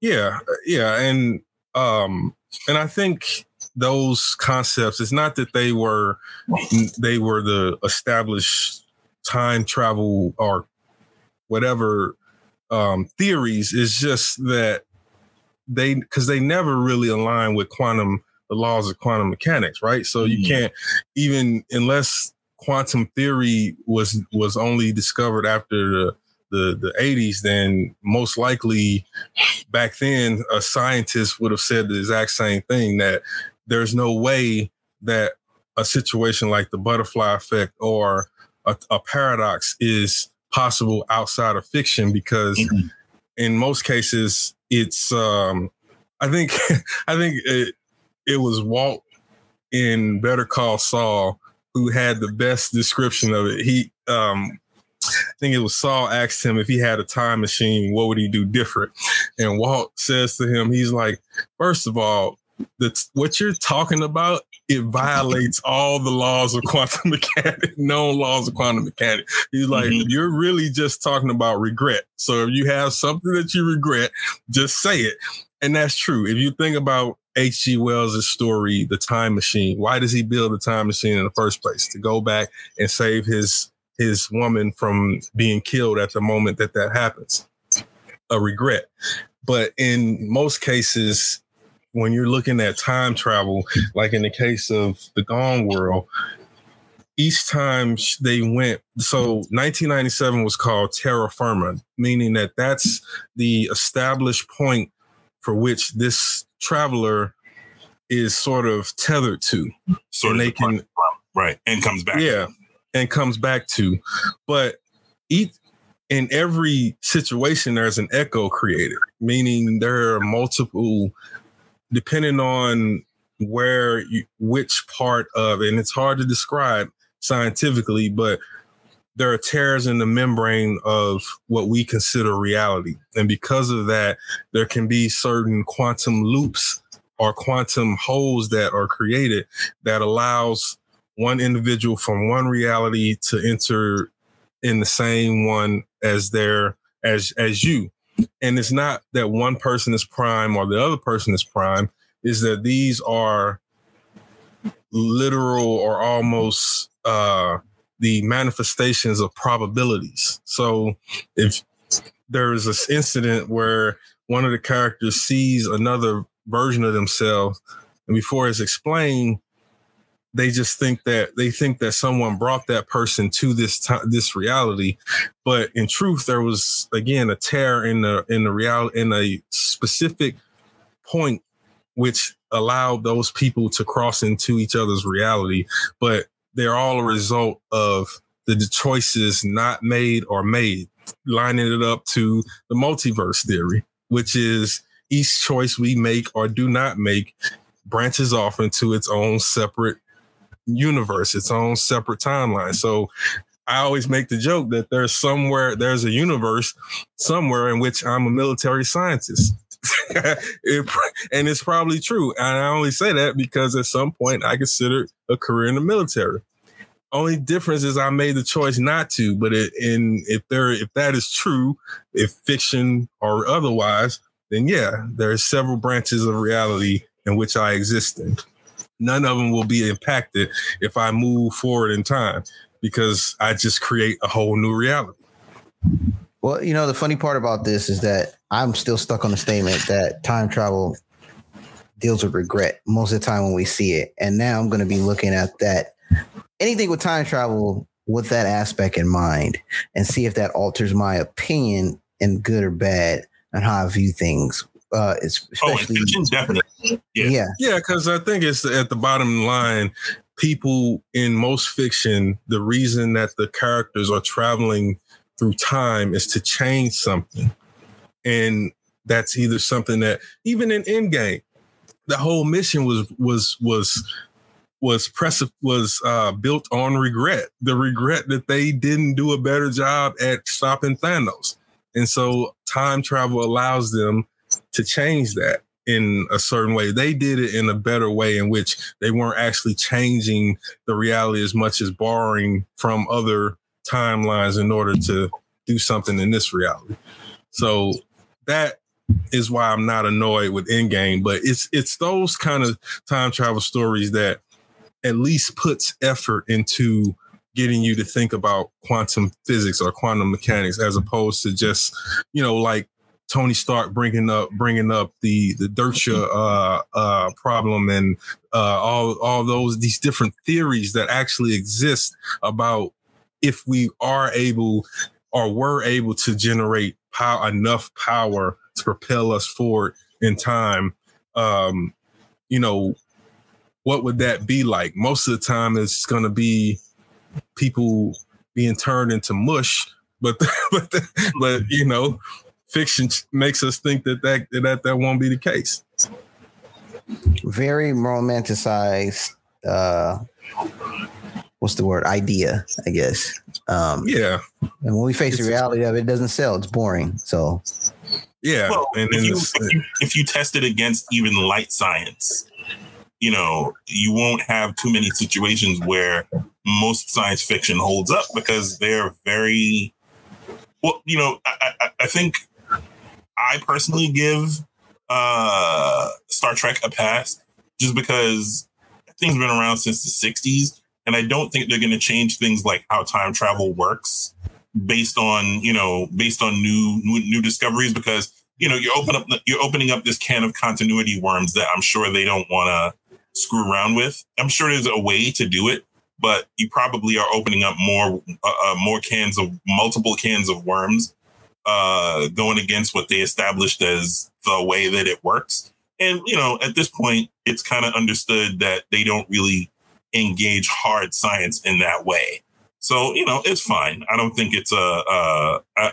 Yeah, yeah, and um, and I think those concepts. It's not that they were they were the established time travel or whatever um, theories. It's just that they because they never really align with quantum the laws of quantum mechanics, right? So you Mhm. can't even unless quantum theory was was only discovered after the the, the 80s, then most likely back then a scientist would have said the exact same thing that there's no way that a situation like the butterfly effect or a, a paradox is possible outside of fiction because Mhm. in most cases it's um i think *laughs* i think it, it was walt in better call saul who had the best description of it he um I think it was Saul asked him if he had a time machine, what would he do different? And Walt says to him, he's like, first of all, the, what you're talking about, it violates all the laws of quantum *laughs* mechanics, known laws of quantum mechanics. He's like, Mhm. you're really just talking about regret. So if you have something that you regret, just say it. And that's true. If you think about H.G. Wells' story, The Time Machine, why does he build the time machine in the first place? To go back and save his his woman from being killed at the moment that that happens. A regret. But in most cases, when you're looking at time travel, like in the case of the Gone World, each time they went, so 1997 was called terra firma, meaning that that's the established point for which this traveler is sort of tethered to. so they can right, and comes back. yeah, and comes back to. But each in every situation, there's an echo created, meaning there are multiple, depending on where you, which part of, and it's hard to describe scientifically, but there are tears in the membrane of what we consider reality. And because of that, there can be certain quantum loops or quantum holes that are created that allows one individual from one reality to enter in the same one as their as as you and it's not that one person is prime or the other person is prime is that these are literal or almost uh the manifestations of probabilities. So if there's this incident where one of the characters sees another version of themselves and before it's explained they just think that they think that someone brought that person to this time this reality. But in truth there was again a tear in the in the reality in a specific point which allowed those people to cross into each other's reality. But they're all a result of the choices not made or made lining it up to the multiverse theory which is each choice we make or do not make branches off into its own separate universe, its own separate timeline. So I always make the joke that there's somewhere, there's a universe somewhere in which I'm a military scientist. *laughs* it, and it's probably true. And I only say that because at some point I considered a career in the military. Only difference is I made the choice not to. But it, in if there if that is true, if fiction or otherwise, then yeah, there are several branches of reality in which I exist in none of them will be impacted if I move forward in time because I just create a whole new reality. Well, you know, the funny part about this is that I'm still stuck on the statement that time travel deals with regret most of the time when we see it. And now I'm going to be looking at that anything with time travel with that aspect in mind and see if that alters my opinion in good or bad on how I view things. Uh, it's Oh, in especially, definitely. Yeah. yeah. Yeah, because I think it's at the bottom line. People in most fiction, the reason that the characters are traveling through time is to change something. And that's either something that even in Endgame, the whole mission was was was was press was uh, built on regret. The regret that they didn't do a better job at stopping Thanos. And so time travel allows them to change that in a certain way. They did it in a better way in which they weren't actually changing the reality as much as borrowing from other timelines in order to do something in this reality. So that is why I'm not annoyed with Endgame, but it's it's those kind of time travel stories that at least puts effort into getting you to think about quantum physics or quantum mechanics as opposed to just, you know, like Tony Stark bringing up bringing up the the Dirtia *laughs* uh, uh, problem and uh, all all those these different theories that actually exist about if we are able or were able to generate power enough power to propel us forward in time um you know what would that be like? Most of the time it's going to be people being turned into mush but *laughs* but but you know fiction makes us think that that that, that won't be the case. Very romanticized uh what's the word? Idea i guess. Um yeah. and when we face it's, the reality of it, it doesn't sell. It's boring. So yeah well, and if you, if, you, if you test it against even light science you know you won't have too many situations where most science fiction holds up because they're very well you know i, I, I think i personally give uh star trek a pass just because things have been around since the 60s and i don't think they're going to change things like how time travel works based on you know based on new new, new discoveries because you know you open up you're opening up this can of continuity worms that i'm sure they don't want to screw around with. I'm sure there's a way to do it but you probably are opening up more uh, uh, more cans of multiple cans of worms uh, going against what they established as the way that it works and you know at this point it's kind of understood that they don't really engage hard science in that way so you know, it's fine. I don't think it's a. a, a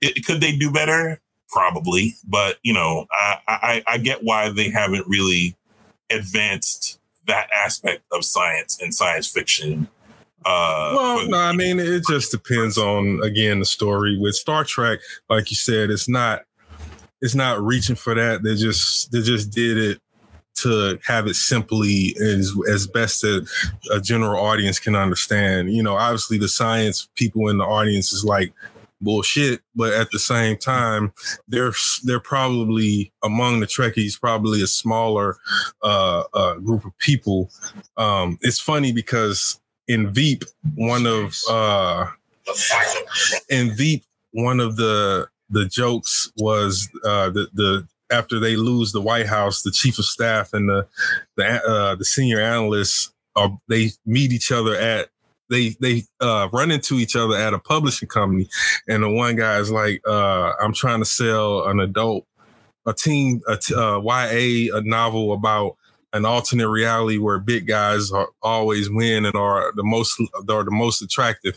it, could they do better? Probably, but you know, I, I I get why they haven't really advanced that aspect of science and science fiction. Uh, well, no, I mean it just depends on again the story with Star Trek. Like you said, it's not it's not reaching for that. They just they just did it to have it simply as as best that a general audience can understand. You know, obviously the science people in the audience is like bullshit, but at the same time, they're they're probably among the Trekkies probably a smaller uh, uh, group of people. Um, it's funny because in Veep, one of uh, in Veep, one of the the jokes was uh, the the after they lose the White House, the chief of staff and the the uh, the senior analysts are they meet each other at they they uh, run into each other at a publishing company, and the one guy is like, uh, "I'm trying to sell an adult, a teen, a t- uh, YA, a novel about." An alternate reality where big guys are always win and are the most are the most attractive,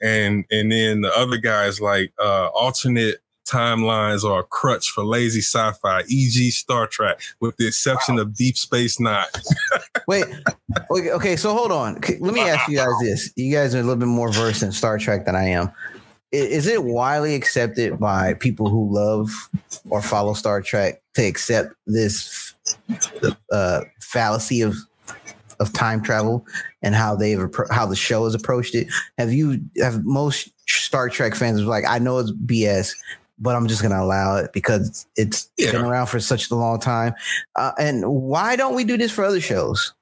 and and then the other guys like uh, alternate timelines are a crutch for lazy sci-fi, e.g., Star Trek, with the exception wow. of Deep Space Nine. *laughs* Wait, okay, okay, so hold on. Let me ask you guys this: You guys are a little bit more versed in Star Trek than I am. Is it widely accepted by people who love or follow Star Trek to accept this uh, fallacy of of time travel and how they've how the show has approached it? Have you have most Star Trek fans like I know it's BS, but I'm just going to allow it because it's yeah. been around for such a long time. Uh, and why don't we do this for other shows?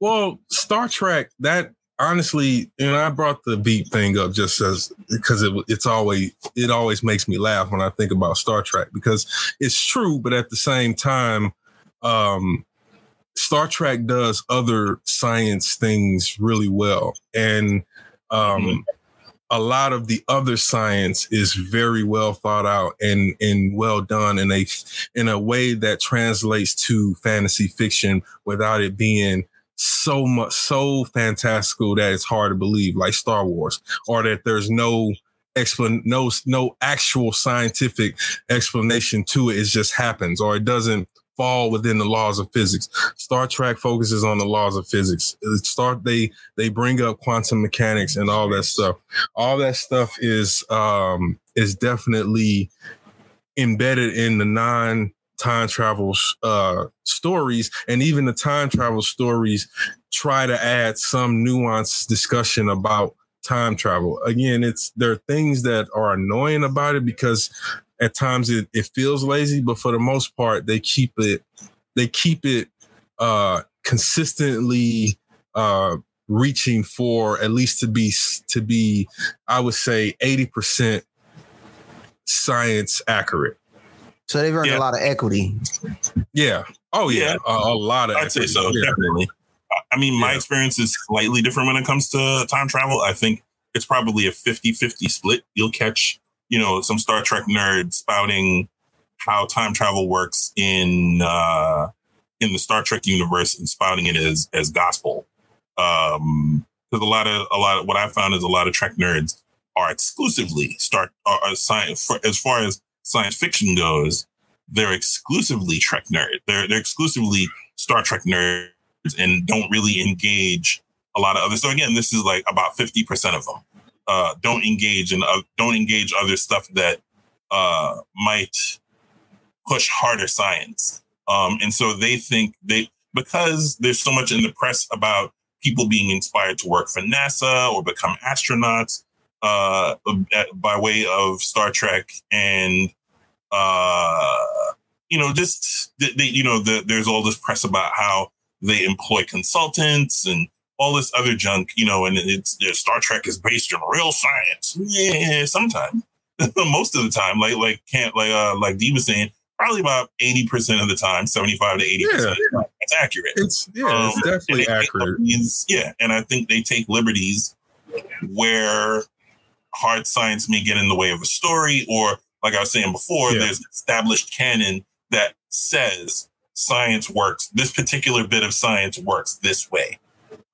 Well, Star Trek, that honestly, you know, I brought the Veep thing up just as because it, it's always it always makes me laugh when I think about Star Trek because it's true, but at the same time, um, Star Trek does other science things really well, and um, mm-hmm. a lot of the other science is very well thought out and and well done. In a in a way that translates to fantasy fiction without it being so much so fantastical that it's hard to believe like Star Wars or that there's no explan no no actual scientific explanation to it. It just happens or it doesn't fall within the laws of physics. Star Trek focuses on the laws of physics. Start they they bring up quantum mechanics and all that stuff. All that stuff is um is definitely embedded in the non time travel uh stories and even the time travel stories try to add some nuanced discussion about time travel. Again, it's there are things that are annoying about it because at times it, it feels lazy, but for the most part, they keep it they keep it uh consistently uh reaching for at least to be to be I would say 80% science accurate. So they've earned Yeah. a lot of equity. Yeah. Oh yeah. Yeah. A, a lot of. I'd say so, Yeah. definitely. I- I mean, my Yeah. experience is slightly different when it comes to time travel. I think it's probably a 50 50 split. You'll catch, you know, some Star Trek nerd spouting how time travel works in uh in the Star Trek universe and spouting it as as gospel. Um because a lot of a lot of what I found is a lot of Trek nerds are exclusively start are science for, as far as science fiction goes, they're exclusively Trek nerd. They're they're exclusively Star Trek nerds and don't really engage a lot of others. So again, this is like about fifty percent of them uh, don't engage and uh, don't engage other stuff that uh, might push harder science. Um, and so they think they because there's so much in the press about people being inspired to work for NASA or become astronauts uh, by way of Star Trek and uh, you know just they, you know the, there's all this press about how they employ consultants and all this other junk, you know, and it's Star Trek is based on real science. Yeah, sometimes, *laughs* most of the time, like like can't like uh like D was saying, probably about eighty percent of the time, seventy five to eighty percent. That's accurate. It's yeah, it's Um, definitely they take accurate. liberties- yeah, and I think they take liberties where hard science may get in the way of a story, or like I was saying before, Yeah. there's established canon that says science works. This particular bit of science works this way,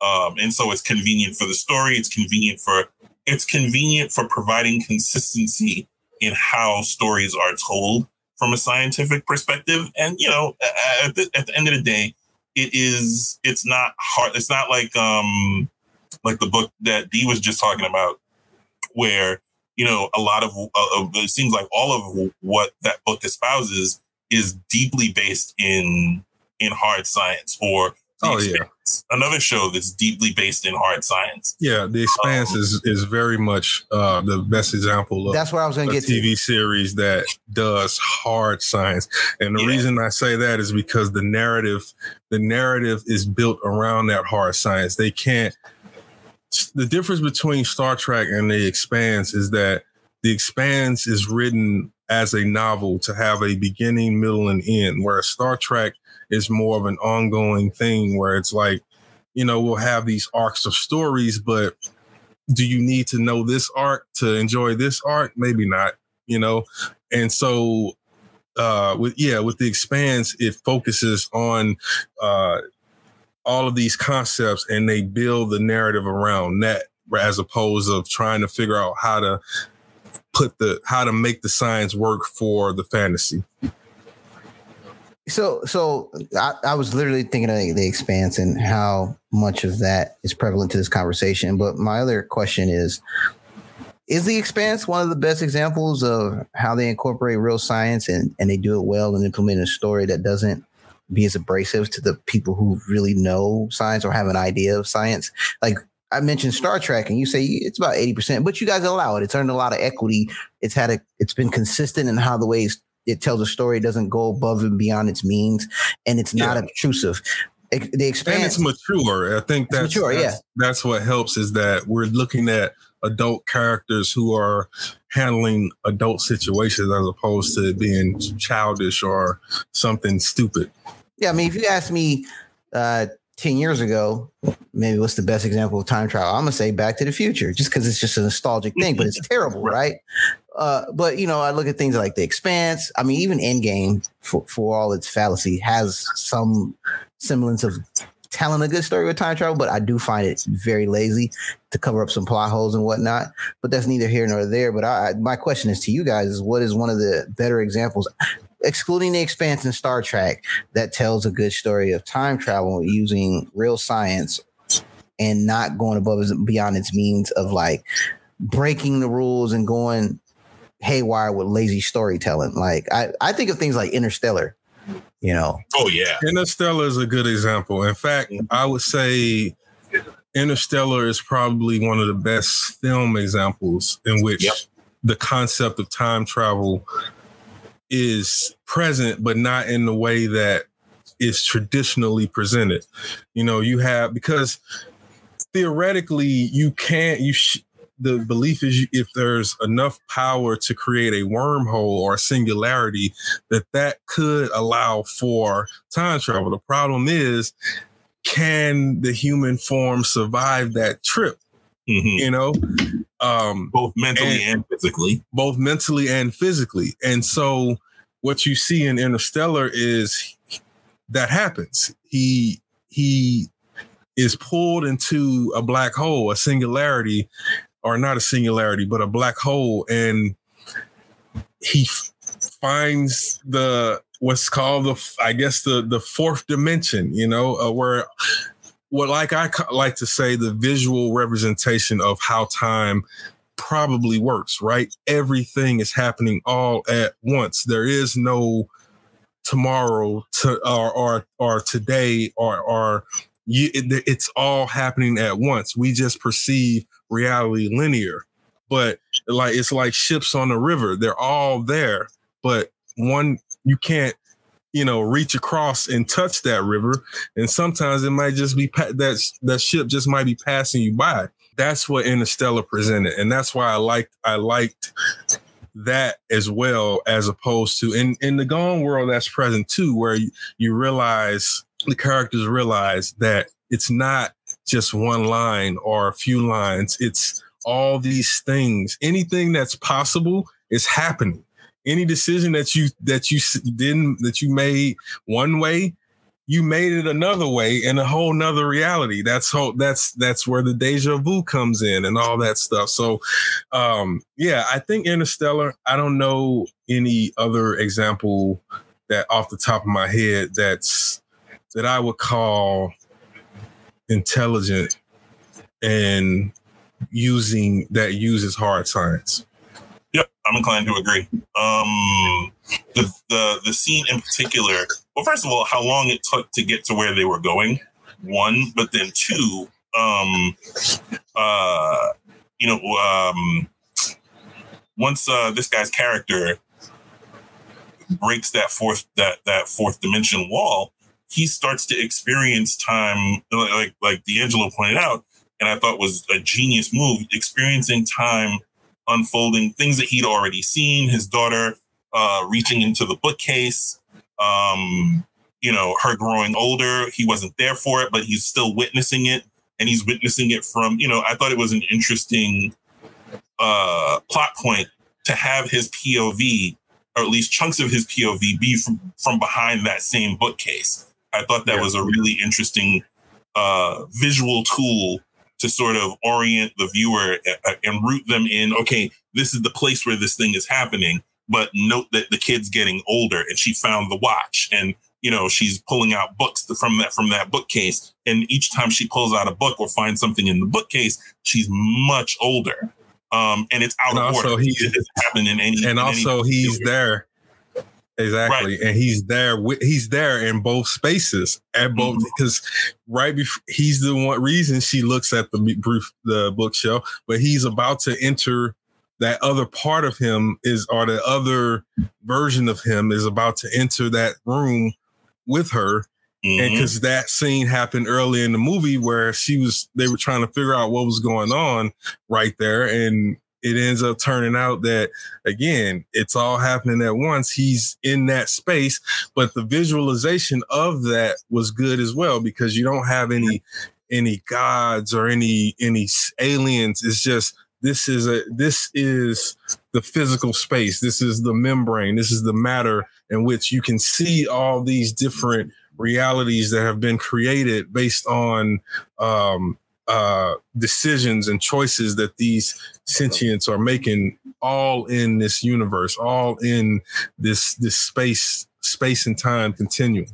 um, and so it's convenient for the story. It's convenient for it's convenient for providing consistency in how stories are told from a scientific perspective. And you know, at the, at the end of the day, it is it's not hard. It's not like um like the book that D was just talking about, where you know a lot of uh, it seems like all of what that book espouses is deeply based in in hard science or Oh, yeah. Another show that's deeply based in hard science. Yeah, The Expanse Um, is is very much uh, the best example of That's where I was going to get to. TV series that does hard science. And the Yeah. reason I say that is because the narrative, the narrative is built around that hard science. They can't. The difference between Star Trek and The Expanse is that The Expanse is written as a novel to have a beginning, middle, and end, whereas Star Trek is more of an ongoing thing where it's like, you know, we'll have these arcs of stories, but do you need to know this arc to enjoy this arc? Maybe not, you know? And so uh with yeah, with the expanse, it focuses on uh all of these concepts and they build the narrative around that as opposed of trying to figure out how to put the how to make the science work for the fantasy. So, so I, I was literally thinking of the, the expanse and how much of that is prevalent to this conversation. But my other question is: Is the expanse one of the best examples of how they incorporate real science and and they do it well and implement a story that doesn't be as abrasive to the people who really know science or have an idea of science? Like I mentioned Star Trek, and you say it's about eighty percent, but you guys allow it. It's earned a lot of equity. It's had a. It's been consistent in how the ways it tells a story it doesn't go above and beyond its means, and it's not Yeah. obtrusive. It, the and it's mature. I think that's mature, that's, yeah. that's what helps is that we're looking at adult characters who are handling adult situations as opposed to being childish or something stupid. yeah. I mean, if you ask me uh, ten years ago, maybe what's the best example of time travel? I'm gonna say Back to the Future, just because it's just a nostalgic thing, but it's *laughs* terrible, right? Uh, but you know, I look at things like The Expanse. I mean, even Endgame, for for all its fallacy, has some semblance of telling a good story with time travel, but I do find it very lazy to cover up some plot holes and whatnot. But that's neither here nor there. But I, I- my question is to you guys: is what is one of the better examples, excluding the Expanse and Star Trek, that tells a good story of time travel using real science and not going above and beyond its means of like breaking the rules and going haywire with lazy storytelling. Like I, I think of things like Interstellar. You know, Oh yeah, Interstellar is a good example. In fact, I would say Interstellar is probably one of the best film examples in which Yep. the concept of time travel is present, but not in the way that is traditionally presented. You know, you have because theoretically you can't you sh- the belief is if there's enough power to create a wormhole or a singularity, that that could allow for time travel. The problem is, can the human form survive that trip? Mhm. You know, um, both mentally and, physically. both mentally and physically. And so what you see in Interstellar is that happens. He he is pulled into a black hole, a singularity, or not a singularity, but a black hole, and he f- finds the what's called the I guess the the fourth dimension. You know, uh, where what like I like to say the visual representation of how time probably works, right? Everything is happening all at once. There is no tomorrow to or or, or today or or you, it, it's all happening at once. We just perceive reality linear, but like it's like ships on a river. They're all there, but one you can't you know reach across and touch that river. And sometimes it might just be pa- that that ship just might be passing you by. That's what interstellar presented. And that's why i liked i liked that as well as opposed to in in the gone world that's present too where you, you realize the characters realize that it's not just one line or a few lines. It's all these things. Anything that's possible is happening any decision that you that you didn't that you made one way you made it another way in a whole nother reality. That's how that's that's where the deja vu comes in and all that stuff. So um yeah i think interstellar i don't know any other example that off the top of my head that's that i would call intelligent and using that uses hard science Yep, I'm inclined to agree. Um, the the the scene in particular. Well, first of all, how long it took to get to where they were going. One, but then two. Um, uh, you know, um, once uh, this guy's character breaks that fourth that that fourth dimension wall, he starts to experience time like like D'Angelo pointed out, and I thought was a genius move, experiencing time unfolding things that he'd already seen his daughter uh, reaching into the bookcase um, you know her growing older he wasn't there for it but he's still witnessing it and he's witnessing it from you know i thought it was an interesting uh, plot point to have his pov or at least chunks of his pov be from, from behind that same bookcase i thought that Yeah. was a really interesting uh, visual tool to sort of orient the viewer uh, and root them in okay this is the place where this thing is happening but note that the kid's getting older and she found the watch and you know she's pulling out books from that from that bookcase. And each time she pulls out a book or finds something in the bookcase she's much older. Um and it's out And of also order. He- it doesn't happen in any and in any also he's there exactly and he's there With, he's there in both spaces at both Mhm. because right before he's the one reason she looks at the brief the bookshelf but he's about to enter that other part of him is or the other version of him is about to enter that room with her and Mhm. because that scene happened early in the movie where she was they were trying to figure out what was going on right there and it ends up turning out that again it's all happening at once. He's in that space but the visualization of that was good as well because you don't have any any gods or any any aliens. It's just this is a this is the physical space. This is the membrane. This is the matter in which you can see all these different realities that have been created based on um, uh, decisions and choices that these sentients are making, all in this universe, all in this this space space and time continuum.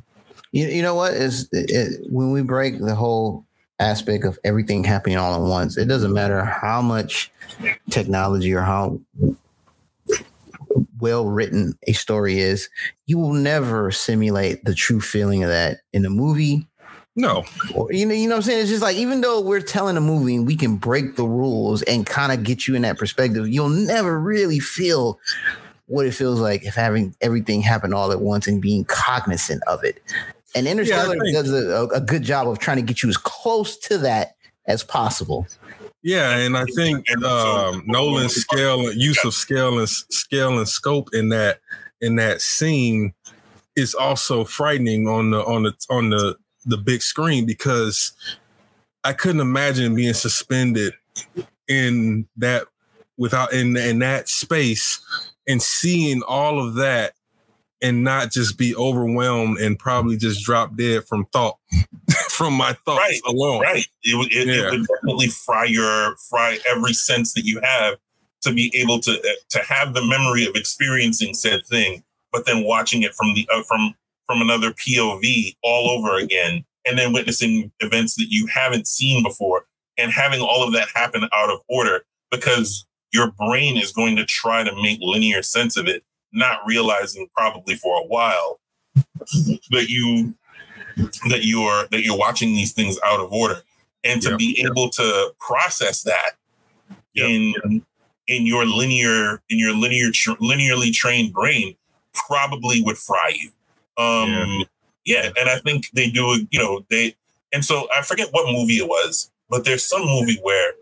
You, you know what is it, when we break the whole aspect of everything happening all at once, it doesn't matter how much technology or how well written a story is, you will never simulate the true feeling of that in a movie. No, Or you know, you know what I'm saying? It's just like even though we're telling a movie and we can break the rules and kind of get you in that perspective, you'll never really feel what it feels like if having everything happen all at once and being cognizant of it. And Interstellar think- does a, a good job of trying to get you as close to that as possible. Yeah, and I think um, Nolan's scale, use of scale and scale and scope in that in that scene is also frightening on the on the on the the big screen because I couldn't imagine being suspended in that without in in that space and seeing all of that and not just be overwhelmed and probably just drop dead from thought *laughs* from my thoughts Right, alone. Right. It would it, Yeah. it would definitely fry your fry every sense that you have to be able to to have the memory of experiencing said thing, but then watching it from the uh, from from another POV all over again, and then witnessing events that you haven't seen before, and having all of that happen out of order because your brain is going to try to make linear sense of it, not realizing probably for a while that you that you're that you're watching these things out of order. And to Yep, be able to process that Yep, in in your linear in your linear tr- linearly trained brain probably would fry you um yeah. and i think they do you know they and so i forget what movie it was but there's some movie where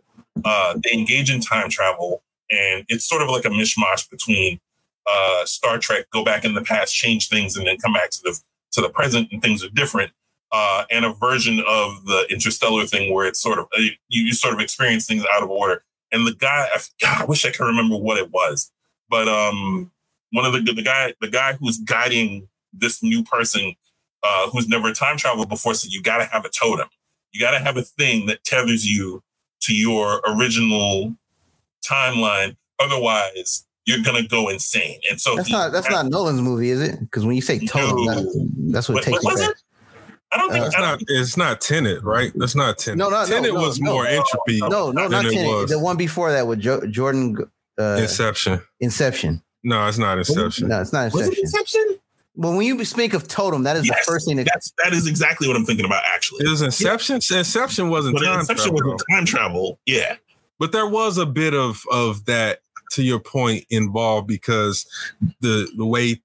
uh they engage in time travel and it's sort of like a mishmash between uh star trek go back in the past change things and then come back to the to the present and things are different uh, and a version of the interstellar thing where it's sort of uh, you, you sort of experience things out of order. And the guy, I, God, I wish I could remember what it was, but um, one of the the guy the guy who's guiding this new person uh, who's never time traveled before said you got to have a totem, you got to have a thing that tethers you to your original timeline, otherwise you're gonna go insane. And so That's not that's not Nolan's movie, is it? Because when you say totem, No. that, that's what What- takes what you back. I don't think Uh, It's don't. It's not Tenet, right? That's not Tenet. No, no, no, Tenet no, was no. more entropy. No, no, than not it Tenet. was. The one before that with jo- Jordan uh, Inception. Inception. No, it's not Inception. No, it's not Was it Inception. Inception? Well, when you speak of totem, that is Yes, the first thing that That's that is exactly what I'm thinking about actually. It was Inception. Inception wasn't But time Inception travel, was time travel. Yeah. but there was a bit of of that to your point involved because the the way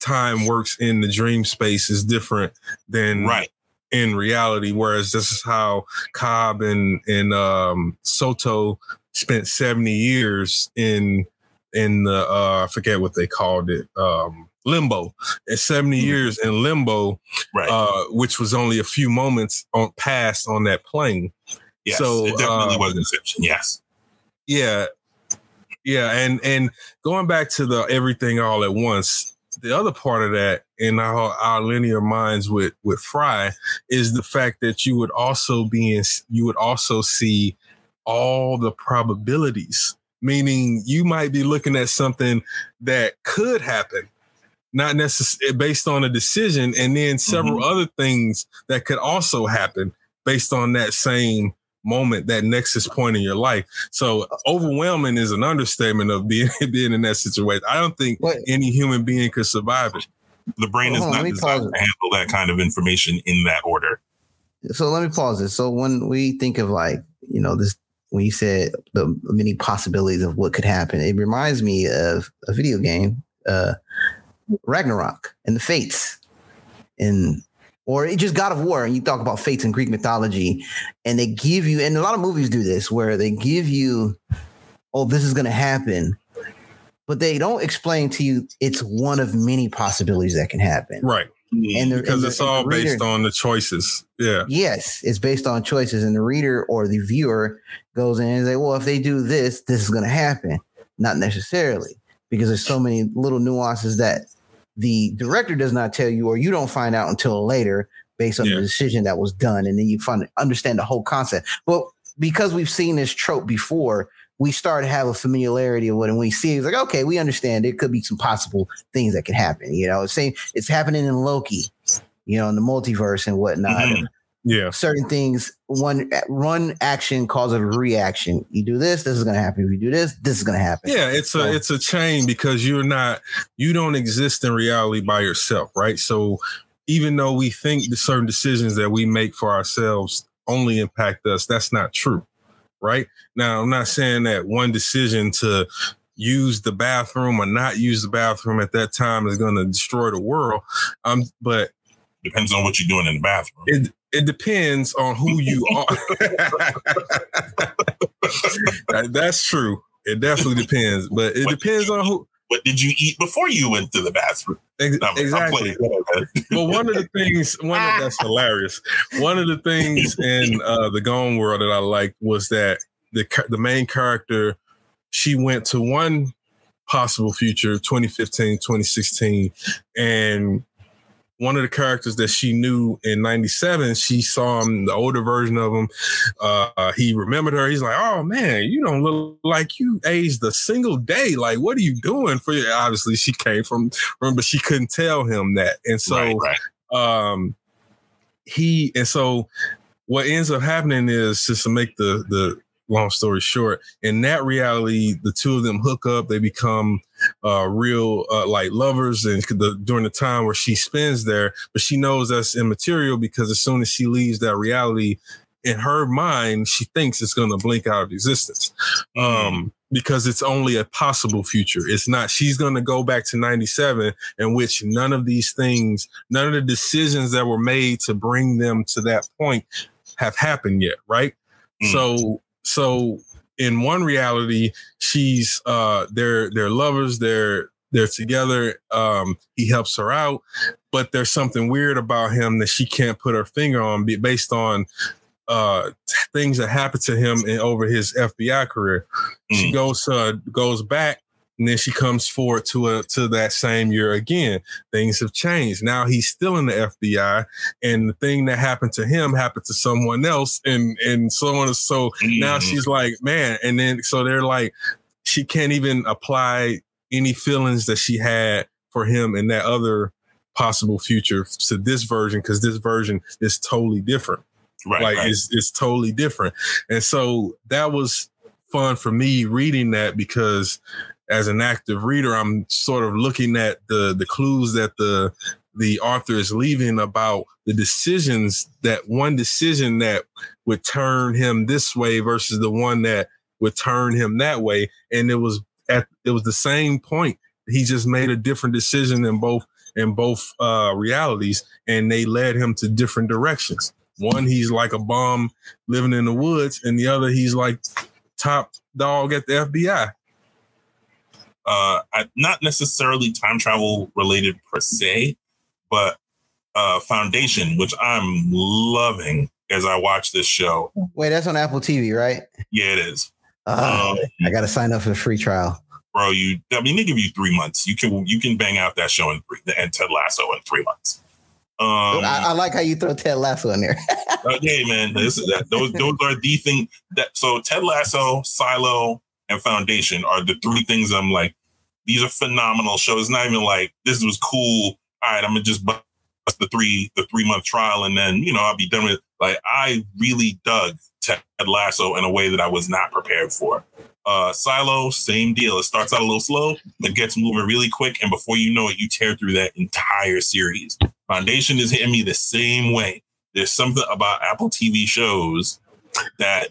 time works in the dream space is different than Right. in reality. Whereas this is how Cobb and and um, Saito spent seventy years in in the uh, I forget what they called it um, limbo. And 70 Mhm. years in limbo, Right. uh, which was only a few moments on passed on that plane. yes. so, it definitely uh, was Inception. Yes. Yeah. Yeah, and and going back to the everything all at once, the other part of that in our, our linear minds with with Fry is the fact that you would also be in you would also see all the probabilities, meaning you might be looking at something that could happen, not necessarily based on a decision, and then several other things that could also happen based on that same moment, that nexus point in your life. So overwhelming is an understatement of being *laughs* being in that situation. I don't think What- any human being could survive it. The brain is on, not designed to handle that kind of information in that order. So let me pause this. So when we think of like, you know, this when you said the many possibilities of what could happen, it reminds me of a video game, uh Ragnarok and the Fates. And or it just God of War, and you talk about fates in Greek mythology, and they give you, and a lot of movies do this, where they give you, oh, this is gonna happen, but they don't explain to you it's one of many possibilities that can happen. Right. Mm-hmm. And the- Because and the- it's and the all based on the choices. Yeah. Yes, it's based on choices, and the reader or the viewer goes in and say, "Well, if they do this, this is going to happen." Not necessarily, because there's so many little nuances that the director does not tell you, or you don't find out until later, based on Yeah. the decision that was done, and then you find understand the whole concept. Well, because we've seen this trope before, we start to have a familiarity of what, and we see it's like, okay, we understand there could be some possible things that could happen. You know, it's same, it's happening in Loki, you know, in the multiverse and whatnot Mhm. Yeah. certain things one one action causes a reaction you do this this is going to happen if you do this this is going to happen Yeah, it's a it's a chain because you're not you don't exist in reality by yourself, right? So even though we think the certain decisions that we make for ourselves only impact us, that's not true, right? Now, I'm not saying that one decision to use the bathroom or not use the bathroom at that time is going to destroy the world. Um, but Depends on what you're doing in the bathroom. it it depends on who you are. *laughs* That's true. It definitely depends, but it what depends on who. What did you eat before you went to the bathroom? Ex- exactly. well, one of the things, one of, that's hilarious. One of the things in uh, the Gone World that I liked was that the the main character, she went to one possible future, 2015, 2016, and one of the characters that she knew in 97 she saw him the older version of him uh, he remembered her he's like oh man you don't look like you aged a single day like what are you doing for you obviously she came from remember she couldn't tell him that and so right, right. um he and so what ends up happening is just to make the the long story short, in that reality, the two of them hook up. They become uh, real uh, like lovers, and the, during the time where she spends there, but she knows that's immaterial because as soon as she leaves that reality, in her mind, she thinks it's going to blink out of existence. Um, because it's only a possible future. It's not, she's going to go back to 97 in which none of these things, none of the decisions that were made to bring them to that point have happened yet. Right. Mm. So so in one reality, she's uh they're they're lovers, they're they're together. Um, he helps her out, but there's something weird about him that she can't put her finger on based on uh, things that happened to him in, over his FBI career. Mm. She goes uh, goes back and then she comes forward to a to that same year again. Things have changed. Now he's still in the FBI, and the thing that happened to him happened to someone else, and and so on. And So mm-hmm. now she's like, man, and then so they're like, she can't even apply any feelings that she had for him in that other possible future to this version because this version is totally different. Right, like right. it's it's totally different, and so that was fun for me reading that because as an active reader, I'm sort of looking at the the clues that the the author is leaving about the decisions that one decision that would turn him this way versus the one that would turn him that way. And it was at it was the same point. He just made a different decision in both in both uh, realities, and they led him to different directions. One, he's like a bomb living in the woods, and the other, he's like top dog at the FBI uh, not necessarily time travel related per se, but uh, Foundation, which I'm loving as I watch this show. Wait, that's on Apple TV, right? Yeah, it is. Uh, um, I got to sign up for the free trial. Bro, you. I mean, they give you three months. You can you can bang out that show in three, and Ted Lasso in three months. Um, I, I, like how you throw Ted Lasso in there. *laughs* okay, man. This is that. Those those are the thing that. So Ted Lasso, Silo, and Foundation are the three things I'm like, these are phenomenal shows. It's not even like this was cool. All right, I'm gonna just bust the three the three month trial and then you know I'll be done with. It. Like I really dug Ted Lasso in a way that I was not prepared for. Uh, Silo, same deal. It starts out a little slow, but gets moving really quick, and before you know it, you tear through that entire series. Foundation is hitting me the same way. There's something about Apple TV shows that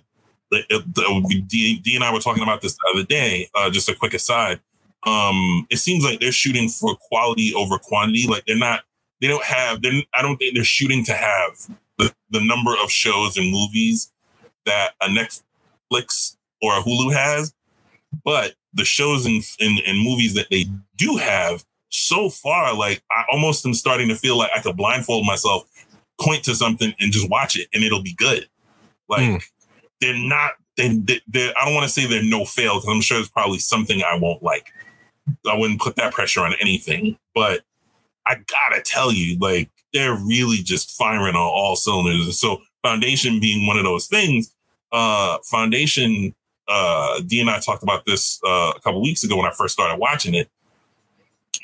D, D and I were talking about this the other day. Uh, just a quick aside um it seems like they're shooting for quality over quantity like they're not they don't have i don't think they're shooting to have the, the number of shows and movies that a netflix or a hulu has but the shows and, and, and movies that they do have so far like i almost am starting to feel like i could blindfold myself point to something and just watch it and it'll be good like mm. They're not they, they, I don't want to say they're no fail because I'm sure there's probably something I won't like. I wouldn't put that pressure on anything. But I gotta tell you, like they're really just firing on all cylinders. And so foundation being one of those things, uh, foundation, uh, D and I talked about this uh, a couple weeks ago when I first started watching it.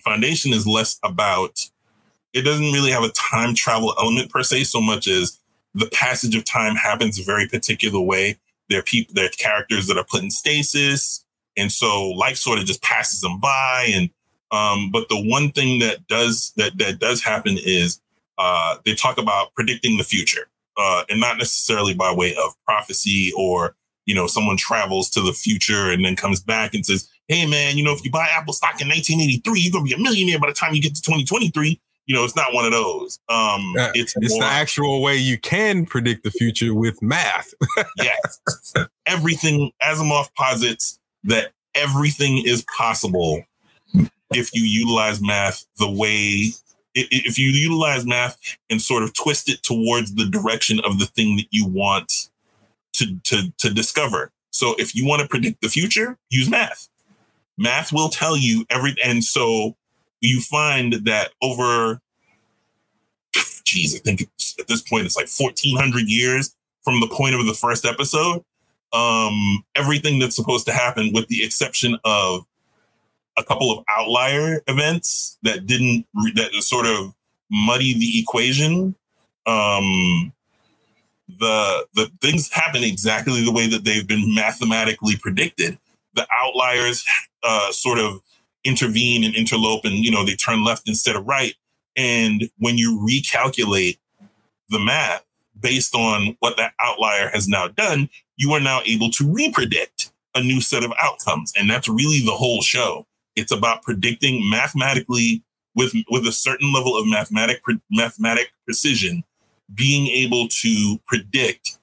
Foundation is less about it doesn't really have a time travel element per se, so much as the passage of time happens a very particular way. There are people, there are characters that are put in stasis. And so life sort of just passes them by. And um, but the one thing that does that that does happen is uh, they talk about predicting the future, uh, and not necessarily by way of prophecy or you know someone travels to the future and then comes back and says, "Hey man, you know if you buy Apple stock in 1983, you're gonna be a millionaire by the time you get to 2023." You know, it's not one of those. Um, Uh, it's It's more, the actual way you can predict the future with math. *laughs* yes, everything. Asimov posits that everything is possible if you utilize math the way if you utilize math and sort of twist it towards the direction of the thing that you want to to to discover. So if you want to predict the future, use math. Math will tell you every and so you find that over geez, I think at this point it's like 1400 years from the point of the first episode. Um, everything that's supposed to happen, with the exception of a couple of outlier events that didn't that sort of muddy the equation. Um, the the things happen exactly the way that they've been mathematically predicted. The outliers uh, sort of intervene and interlope, and you know they turn left instead of right. And when you recalculate the math based on what that outlier has now done, you are now able to repredict a new set of outcomes, and that's really the whole show. It's about predicting mathematically with with a certain level of mathematic mathematic precision, being able to predict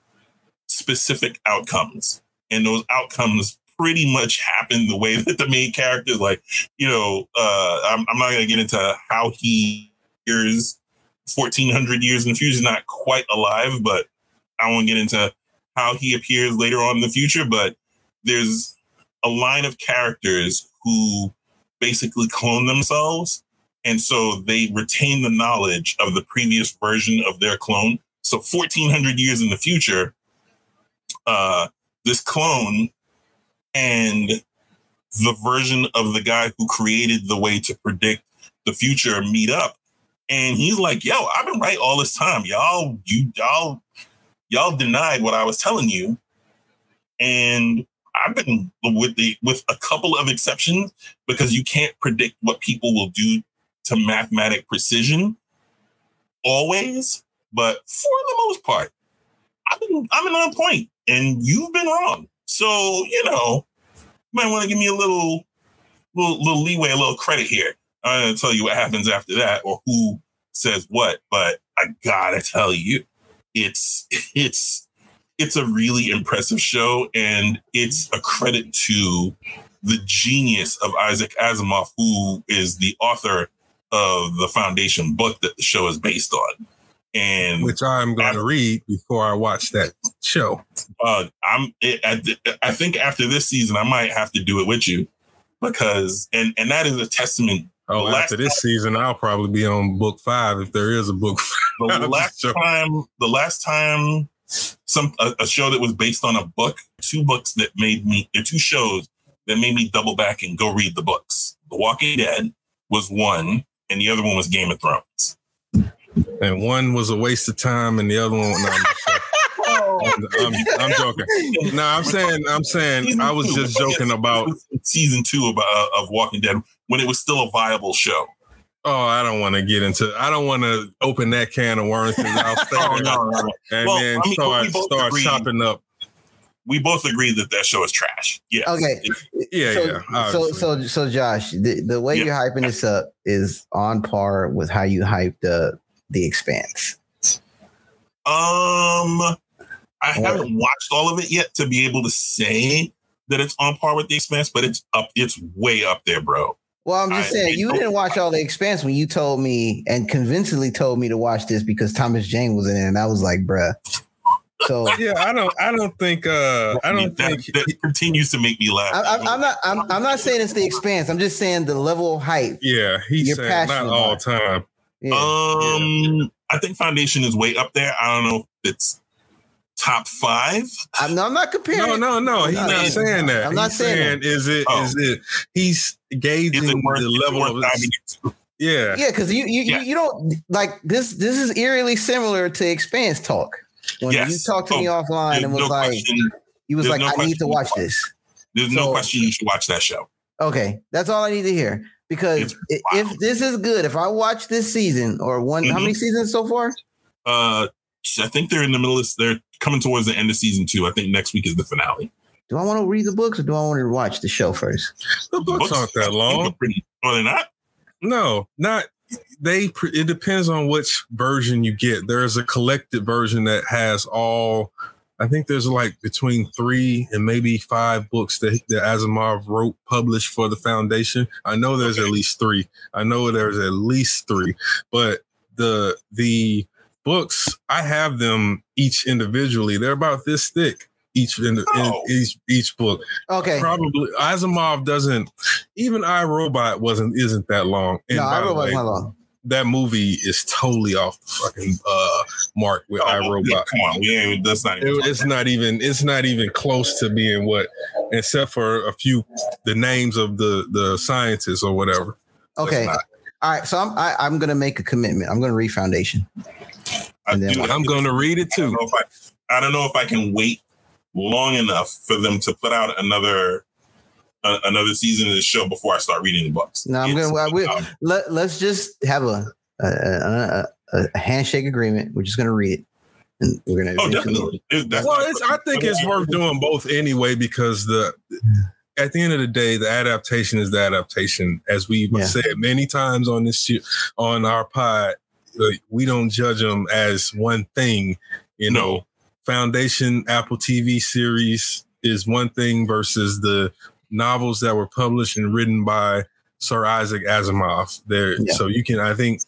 specific outcomes, and those outcomes pretty much happen the way *laughs* that the main character, like you know, uh, I'm, I'm not going to get into how he hears 1400 years in the future, not quite alive, but I won't get into how he appears later on in the future. But there's a line of characters who basically clone themselves. And so they retain the knowledge of the previous version of their clone. So 1400 years in the future, uh, this clone and the version of the guy who created the way to predict the future meet up. And he's like, yo, I've been right all this time. Y'all, you y'all, y'all denied what I was telling you. And I've been with the with a couple of exceptions because you can't predict what people will do to mathematic precision always. But for the most part, I've been I've been on point and you've been wrong. So, you know, you might want to give me a little little little leeway, a little credit here. I'm gonna tell you what happens after that or who says what, but I gotta tell you, it's it's it's a really impressive show, and it's a credit to the genius of Isaac Asimov, who is the author of the foundation book that the show is based on. And which I'm going to read before I watch that show. uh, I'm it, I, I think after this season, I might have to do it with you because and and that is a testament. Oh, after this season, I'll probably be on book five if there is a book. *laughs* The last time, the last time, some a, a show that was based on a book, two books that made me, the two shows that made me double back and go read the books. The Walking Dead was one, and the other one was Game of Thrones. And one was a waste of time, and the other one. No, I'm, joking. I'm, *laughs* I'm, I'm joking. No, I'm saying, I'm saying, I was just joking about. season two of, uh, of Walking Dead when it was still a viable show. Oh, I don't want to get into. I don't want to open that can of worms because I'll *laughs* stay Oh, no, no, no. and Well, then I mean, start we both start agree. chopping up. We both agree that that show is trash. Yes. Okay. Yeah, so, yeah. so obviously. so so Josh, the, the way Yeah. you're hyping this up is on par with how you hyped the the expanse. Um, I Or- haven't watched all of it yet to be able to say that it's on par with the Expanse, but it's up. It's way up there, bro. Well, I'm just I- saying I you don't- didn't watch all the expanse when you told me and convincingly told me to watch this because Thomas Jane was in it, and I was like, bruh. So *laughs* yeah, I don't. I don't think. uh I don't that, think. that continues to make me laugh. I, I'm, I'm not. I'm, I'm not saying it's the expanse. I'm just saying the level of hype. Yeah, he's You're saying not passionate all about time. Yeah. Um, I think Foundation is way up there. I don't know if it's top five. I'm, no, I'm not comparing. No, no, no. He's No, not saying that. I'm not He's saying that. Is it? Oh. Is it? He's gauging it worth, the level of. diving? Yeah. Yeah, because you you, Yeah. you you don't like this. This is eerily similar to expanse talk. When Yes. you talked to me Oh, offline and was no like, question. you was there's like, no I need to question. watch this. There's no question you should watch that show. Okay, that's all I need to hear. Because It's i- wild. if this is good, if I watch this season or one, how Mhm. many seasons so far? Uh, I think they're in the middle of. They're coming towards the end of season two. I think next week is the finale. Do I want to read the books or do I want to watch the show first? The books aren't that long. are Pretty, are they not? No, not they it depends on which version you get. There's a collected version that has all. I think there's like between three and maybe five books that, that Asimov wrote published for the foundation. I know there's okay. at least three. I know there's at least three, but the the books I have them each individually. They're about this thick each in, the, oh. in each each book. Okay, probably Asimov doesn't. Even I Robot wasn't isn't that long. And no, I Robot's not long. That movie is totally off the fucking uh, mark with oh, I Robot. Come on, we ain't, that's not. Even it, it's not even. It's not even close to being what, except for a few the names of the the scientists or whatever. Okay. All right, so I'm I, am i am gonna make a commitment. I'm gonna read Foundation. And then I'm gonna read it too. I don't, I, I don't know if I can wait long enough for them to put out another uh, another season of the show before I start reading the books. No, I'm it's, gonna we, um, let let's just have a a, a a, handshake agreement. We're just gonna read it. And we're gonna. Oh, definitely. It, well, I think it's worth doing both anyway because the at the end of the day, the adaptation is the adaptation. As we've yeah. said many times on this on our pod, we don't judge them as one thing. You know, Foundation Apple TV series is one thing versus the novels that were published and written by Sir Isaac Asimov. There, yeah. so you can. I think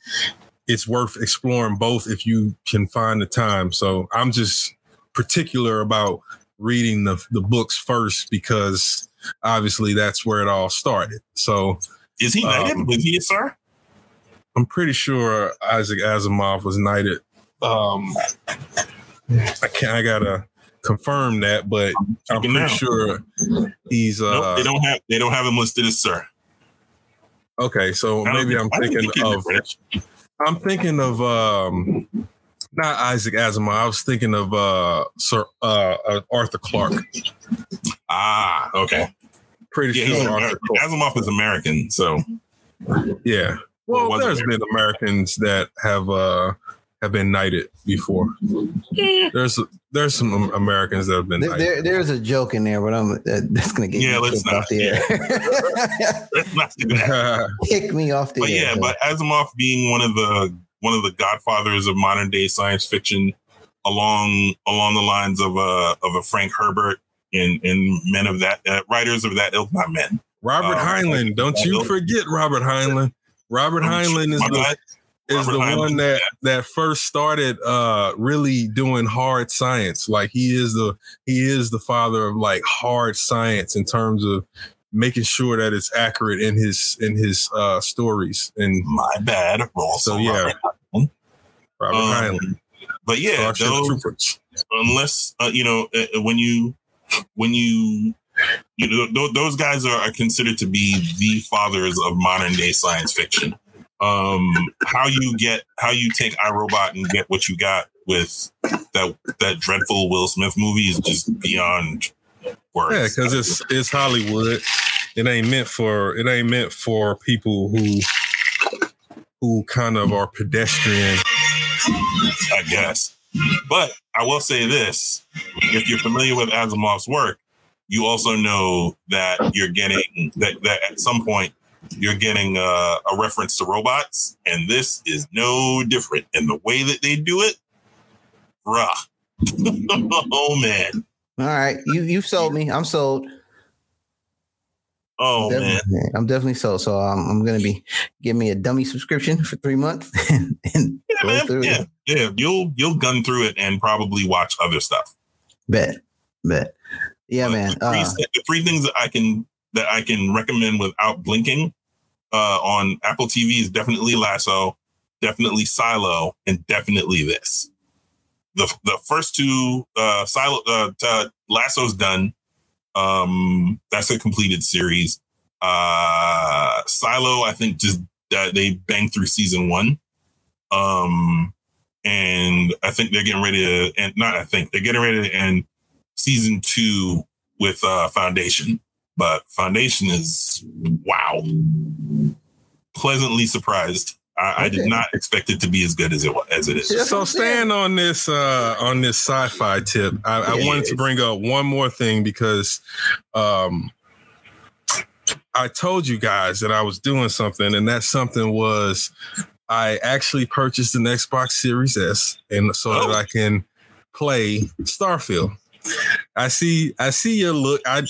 it's worth exploring both if you can find the time. So I'm just particular about reading the the books first because obviously that's where it all started. So is he knighted? Um, was he a sir? I'm pretty sure Isaac Asimov was knighted. Um, I can't. I gotta confirm that, but I'm pretty now. sure he's. Uh, nope, they don't have. They don't have him listed as sir. Okay, so maybe I'm thinking of. I'm thinking of um, not Isaac Asimov. I was thinking of uh, Sir uh, uh, Arthur Clarke. Ah, okay. Pretty yeah, sure Arthur Asimov is American, so yeah. Well, well there's been Americans that have uh have been knighted before. There's there's some Americans that have been. There, there, there's a joke in there, but I'm uh, that's gonna get yeah. Let's not. Off the air. let's not do that. Kick me off the but air. yeah, but Asimov being one of the one of the godfathers of modern day science fiction, along along the lines of a of a Frank Herbert and and men of that uh, writers of that ilk, not men. Robert um, Heinlein, don't you ilk. forget Robert Heinlein. Robert Heinlein is the is the one that that first started uh really doing hard science. Like he is the he is the father of like hard science in terms of making sure that it's accurate in his in his uh stories. And my bad. So yeah. robert, robert um, but yeah those, unless uh, you know uh, uh, when you when you you know th- those guys are, are considered to be the fathers of modern day science fiction um, how you get how you take iRobot and get what you got with that that dreadful Will Smith movie is just beyond words. Yeah, because it's it's Hollywood. It ain't meant for it ain't meant for people who who kind of are pedestrian. I guess. But I will say this: if you're familiar with Asimov's work, you also know that you're getting that that at some point you're getting uh, a reference to robots, and this is no different. And the way that they do it, bruh. *laughs* oh man. All right, you you've sold me. I'm sold. Oh I'm man, I'm definitely sold. So I'm, I'm gonna be give me a dummy subscription for three months *laughs* and, and yeah, man. yeah, it. yeah. You'll you'll gun through it and probably watch other stuff. Bet, bet. Yeah, but man. The three, uh, the three things that I can that I can recommend without blinking uh, on Apple TV is definitely Lasso, definitely Silo, and definitely this. The the first two uh, Silo uh, t- Lasso's done. Um, that's a completed series. Uh, Silo, I think, just uh, they banged through season one. Um, and I think they're getting ready to, and not I think they're getting ready to end season two with uh, Foundation but Foundation is wow. Pleasantly surprised. I, okay. I, did not expect it to be as good as it as it is. So staying on this uh on this sci-fi tip, I, I wanted to bring up one more thing because um I told you guys that I was doing something, and that something was I actually purchased an Xbox Series S, and so Oh. that I can play Starfield. I see, I see your look. I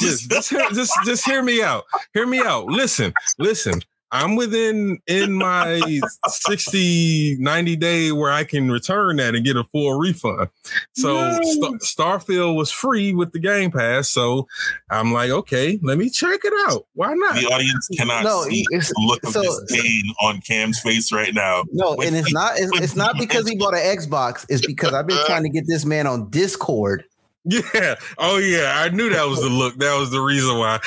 just, just, hear, just, just hear me out. Hear me out. Listen, listen. I'm within in my 60, 90 day where I can return that and get a full refund. So Yay. Star- Starfield was free with the Game Pass. So I'm like, okay, let me check it out. Why not? the audience cannot No, see it's- the look of so- disdain on Kam's face right now. No, With and it's the- not. It's, it's not because he bought an Xbox. It's because I've been trying to get this man on Discord. Yeah. Oh yeah. I knew that was the look. That was the reason why.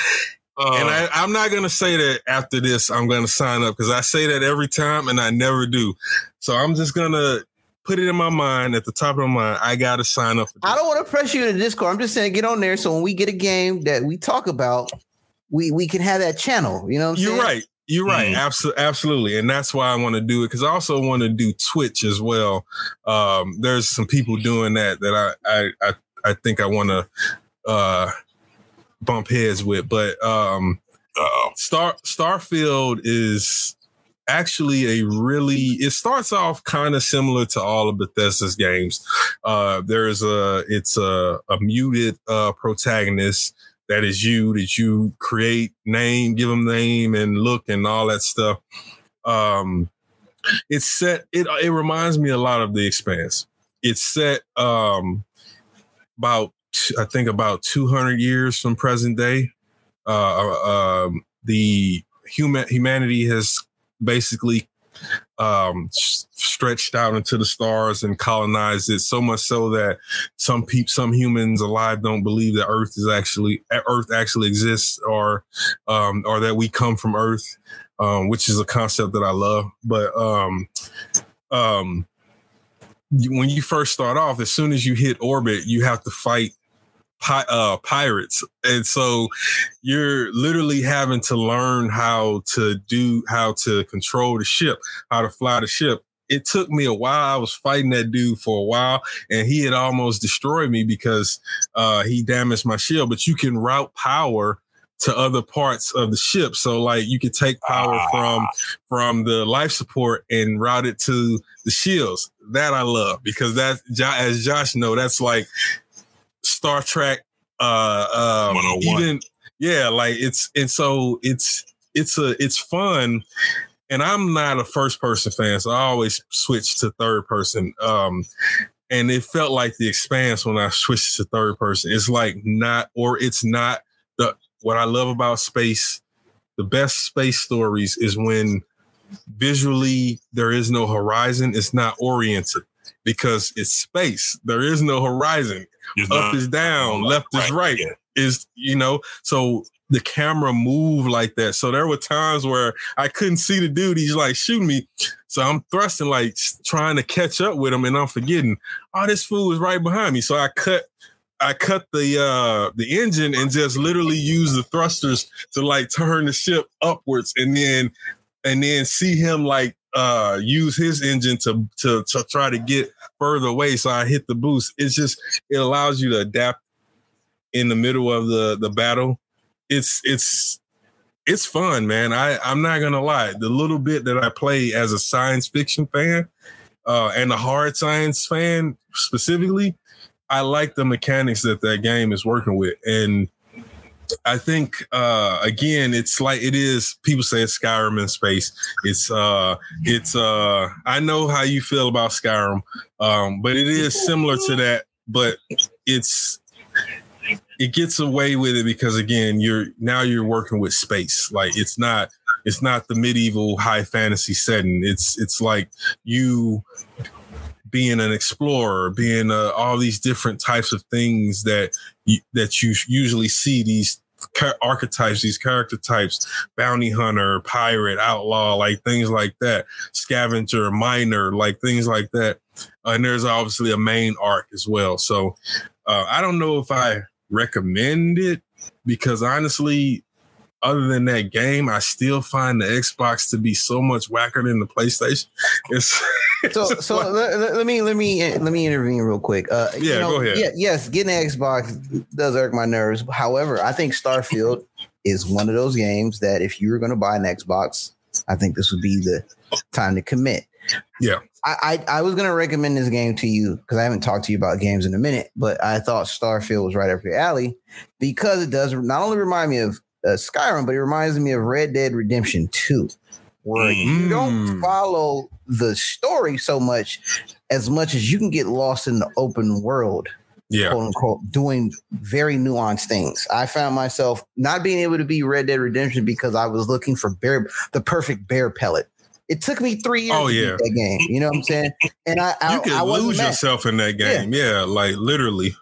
Uh, and I, I'm not gonna say that after this I'm gonna sign up because I say that every time and I never do. So I'm just gonna put it in my mind at the top of my mind. I gotta sign up. I don't want to press you into Discord. I'm just saying get on there so when we get a game that we talk about, we we can have that channel. You know what I'm You're saying? right. You're right. Mhm. Absolutely, absolutely, and that's why I want to do it because I also want to do Twitch as well. Um, there's some people doing that that I I I, I think I want to uh, bump heads with, but um, uh, Star Starfield is actually a really it starts off kind of similar to all of Bethesda's games. Uh there's a it's a, a muted uh protagonist that is you that you create name, give them name and look and all that stuff. Um it's set it it reminds me a lot of the expanse. It's set um about I think about 200 years from present day uh, um, the human humanity has basically um, stretched out into the stars and colonized it so much so that some people, some humans alive don't believe that Earth is actually Earth actually exists or um, or that we come from Earth, um, which is a concept that I love. But um, um, when you first start off, as soon as you hit orbit, you have to fight pi- uh, pirates, and so you're literally having to learn how to do how to control the ship, how to fly the ship. It took me a while. I was fighting that dude for a while, and he had almost destroyed me because uh, he damaged my shield. But you can route power to other parts of the ship, so like you could take power Ah. from from the life support and route it to the shields. That I love because that, Jo- as Josh know, that's like Star Trek. Uh, um, 101. even yeah, like it's and so it's it's a it's fun. And I'm not a first person fan, so I always switch to third person. Um, and it felt like the expanse when I switched to third person. It's like not, or it's not the what I love about space. The best space stories is when visually there is no horizon. It's not oriented because it's space. There is no horizon. there's Up not- is down, left is right yeah. is you know so the camera moved like that so there were times where i couldn't see the dude he's like shooting me so i'm thrusting like trying to catch up with him and i'm forgetting oh this fool is right behind me so i cut i cut the uh the engine and just literally use the thrusters to like turn the ship upwards and then and then see him like uh use his engine to to to try to get further away so i hit the boost. It's just it allows you to adapt in the middle of the the battle. It's it's it's fun man. I i'm not gonna lie. The little bit that i play as a science fiction fan uh and a hard science fan specifically i like the mechanics that that game is working with. And I think uh again it's like it is people say it's Skyrim in space. It's uh it's uh I know how you feel about Skyrim. Um but it is similar to that but it's it gets away with it because again you're now you're working with space. Like it's not it's not the medieval high fantasy setting. It's it's like you being an explorer, being uh, all these different types of things that you, that you usually see these archetypes, these character types, bounty hunter, pirate, outlaw, like things like that, scavenger, miner, like things like that. and there's obviously a main arc as well. So uh, I don't know if I recommend it because honestly, other than that game, I still find the Xbox to be so much whacker than the PlayStation. It's, *laughs* it's So, just so like- let, let- me let me let me intervene real quick. Uh, you Yeah, know, go ahead. Yeah, yes, getting an Xbox does irk my nerves. However, I think Starfield *laughs* is one of those games that if you were going to buy an Xbox, I think this would be the time to commit. Yeah. I, I, I was gonna recommend this game to you because I haven't talked to you about games in a minute, but I thought Starfield was right up your alley because it does not only remind me of uh, Skyrim, but it reminds me of Red Dead Redemption 2, where you don't Mm. follow the story so much as much as you can get lost in the open world Yeah. quote unquote, doing very nuanced things. I found myself not being able to be Red Dead Redemption because I was looking for bear, the perfect bear pellet. It took me three years Oh, to yeah. beat that game. You know what I'm saying? And I, I, You could I lose mad. yourself in that game. Yeah. like literally.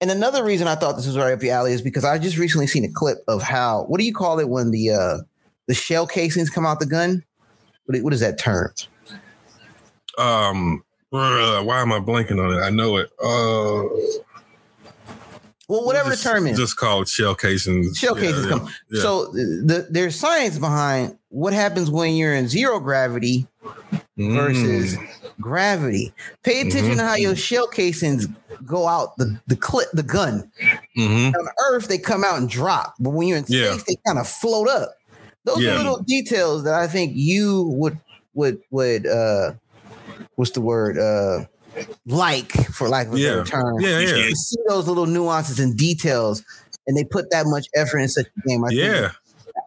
And another reason I thought this was right up your alley is because I just recently seen a clip of how what do you call it when the uh the shell casings come out the gun? What, what is that term? Um why am I blanking on it? I know it. Uh Well, whatever just, the term is. Just called shell casings. shell cases yeah, come. yeah. So the, there's science behind what happens when you're in zero gravity versus Mm. gravity. Pay attention to how your shell casings go out the the clip the gun. Mhm. On Earth, they come out and drop, but when you're in space, Yeah. they kind of float up. Those Yeah. are little details that I think you would would would uh what's the word uh like for lack of a Yeah. better term. Yeah, yeah. You see those little nuances and details, and they put that much effort in such a game. I think Yeah.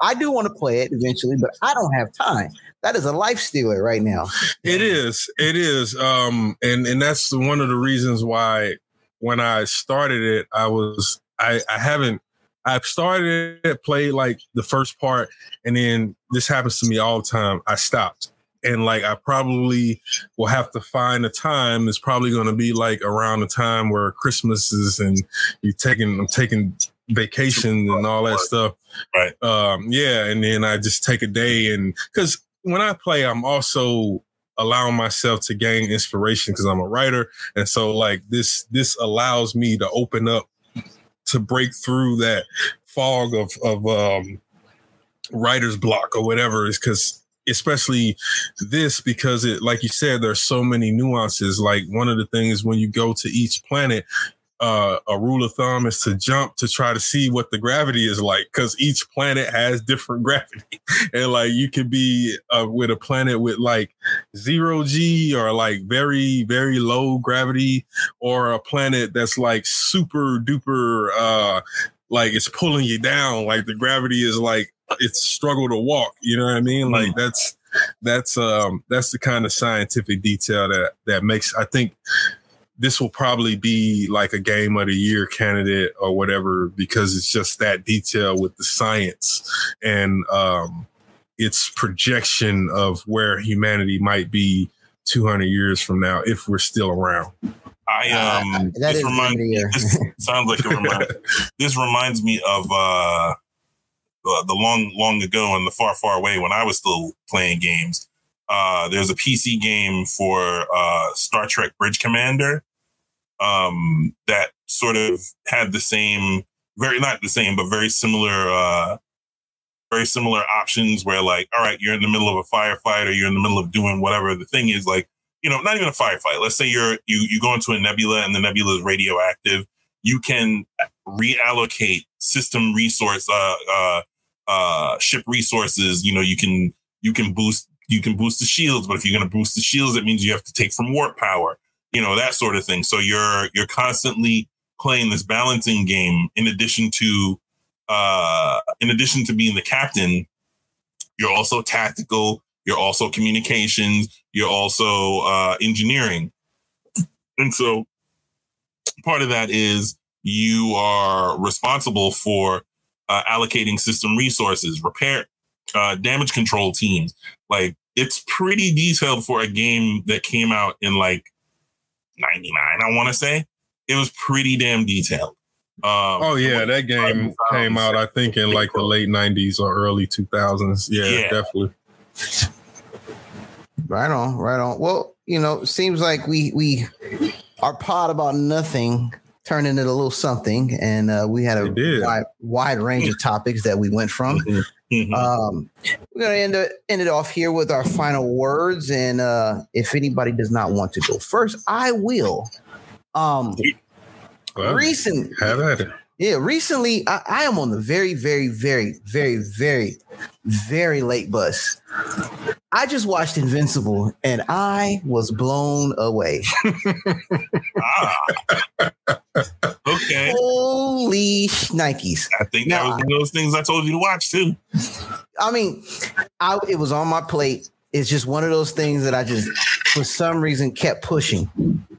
I do want to play it eventually, but I don't have time. That is a life stealer right now. It is. It is. Um, and and that's one of the reasons why when I started it, I was I I haven't I've started it, played like the first part, and then this happens to me all the time. I stopped. And like I probably will have to find a time. It's probably going to be like around the time where Christmas is, and you taking I'm taking vacation and all that stuff. Right. Um, yeah, and then I just take a day and because when I play, I'm also allowing myself to gain inspiration because I'm a writer, and so like this this allows me to open up to break through that fog of of um, writer's block or whatever is because especially this because it like you said there's so many nuances like one of the things when you go to each planet uh, a rule of thumb is to jump to try to see what the gravity is like because each planet has *laughs* different gravity. And like you could be uh, with a planet with like zero g or like very very low gravity or a planet that's like super duper uh like it's pulling you down like the gravity is like it's struggle to walk you know what i mean? Like that's that's um that's the kind of scientific detail that that makes i think this will probably be like a game of the year candidate or whatever because it's just that detail with the science and um its projection of where humanity might be 200 years from now if we're still around. I um that this is reminds me, this sounds like it *laughs* reminds this reminds me of uh the, the long long ago and the far far away when I was still playing games. Uh there's a PC game for uh Star Trek Bridge Commander um that sort of had the same very not the same but very similar uh very similar options where like all right you're in the middle of a firefight or you're in the middle of doing whatever the thing is like you know, not even a firefight. Let's say you're you you go into a nebula and the nebula is radioactive. You can reallocate system resource, uh, uh, uh, ship resources. You know, you can you can boost you can boost the shields, but if you're going to boost the shields, it means you have to take from warp power. You know that sort of thing. So you're you're constantly playing this balancing game. In addition to uh, in addition to being the captain, you're also tactical. You're also communications. You're also uh, engineering. And so part of that is you are responsible for uh, allocating system resources, repair, uh, damage control teams. Like it's pretty detailed for a game that came out in like 99, I want to say. It was pretty damn detailed. Um, oh yeah that game came out i think in like the late 90s or early 2000s yeah, Yeah. definitely Right on, right on. Well, you know, seems like we we our pod about nothing turned into a little something, and uh, we had a wide, wide range of topics that we went from. Mhm. Um, we're gonna end it, end it off here with our final words, and uh, if anybody does not want to go first, I will. Um, Well, recent, have at it Yeah, recently I, I am on the very, very, very, very, very, very late bus. I just watched Invincible and I was blown away. Ah. *laughs* okay. Holy Nikes. I think Now, that was one of those things I told you to watch too. I mean, I it was on my plate. It's just one of those things that I just for some reason kept pushing.